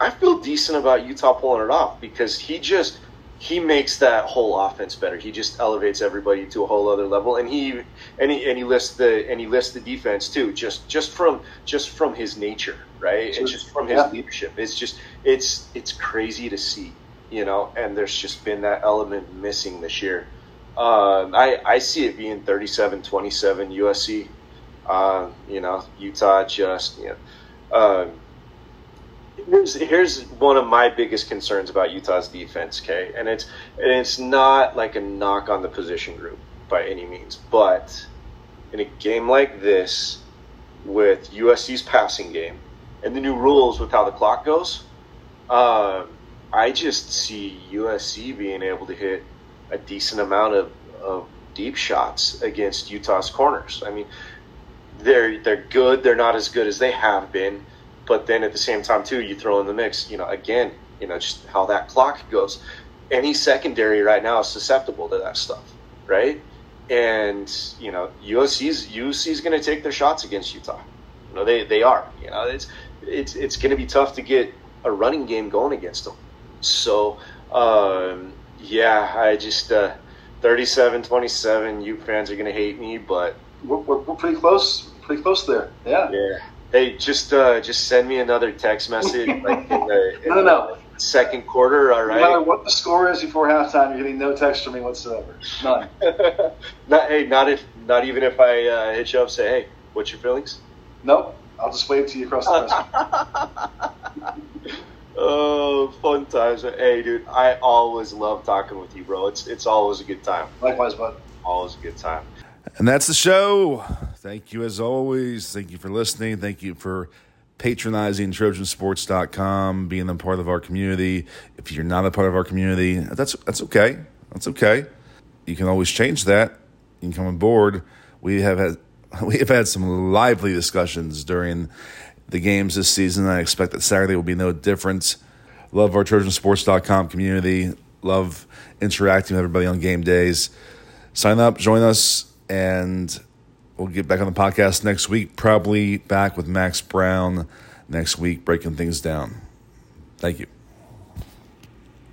I feel decent about Utah pulling it off because he just he makes that whole offense better. He just elevates everybody to a whole other level, and he and he and he lists the and he lists the defense too, just just from just from his nature, right, and just from his yeah. leadership. It's just it's it's crazy to see, you know. And there's just been that element missing this year. Um, I I see it being 37-27 USC. Uh, you know, Utah just you know. Um, here's here's one of my biggest concerns about Utah's defense, okay, and it's and it's not like a knock on the position group by any means, but in a game like this, with USC's passing game and the new rules with how the clock goes, uh, I just see USC being able to hit a decent amount of, of deep shots against Utah's corners. I mean, they're they're good. They're not as good as they have been but then at the same time, too, you throw in the mix, you know, again, you know, just how that clock goes. Any secondary right now is susceptible to that stuff, right? And you know, USC's USC's going to take their shots against Utah. You know, they they are. You know, it's it's it's going to be tough to get a running game going against them. So, um, yeah, I just uh, 37-27. You fans are going to hate me, but we're, we're, we're pretty close, pretty close there. Yeah. Yeah. Hey, just uh, just send me another text message like in the, in no, no, no. second quarter. All right. No matter what the score is before halftime, you're getting no text from me whatsoever. None. not hey, not if not even if I uh, hit you up say, hey, what's your feelings? Nope. I'll just wave to you across the Oh, fun times. Hey, dude, I always love talking with you, bro. It's it's always a good time. Likewise, bud. Always a good time. And that's the show. Thank you as always. Thank you for listening. Thank you for patronizing trojansports.com, being a part of our community. If you're not a part of our community, that's that's okay. That's okay. You can always change that. You can come on board. We have had we have had some lively discussions during the games this season. I expect that Saturday will be no different. Love our trojansports.com community. Love interacting with everybody on game days. Sign up, join us and we'll get back on the podcast next week. Probably back with Max Brown next week, breaking things down. Thank you.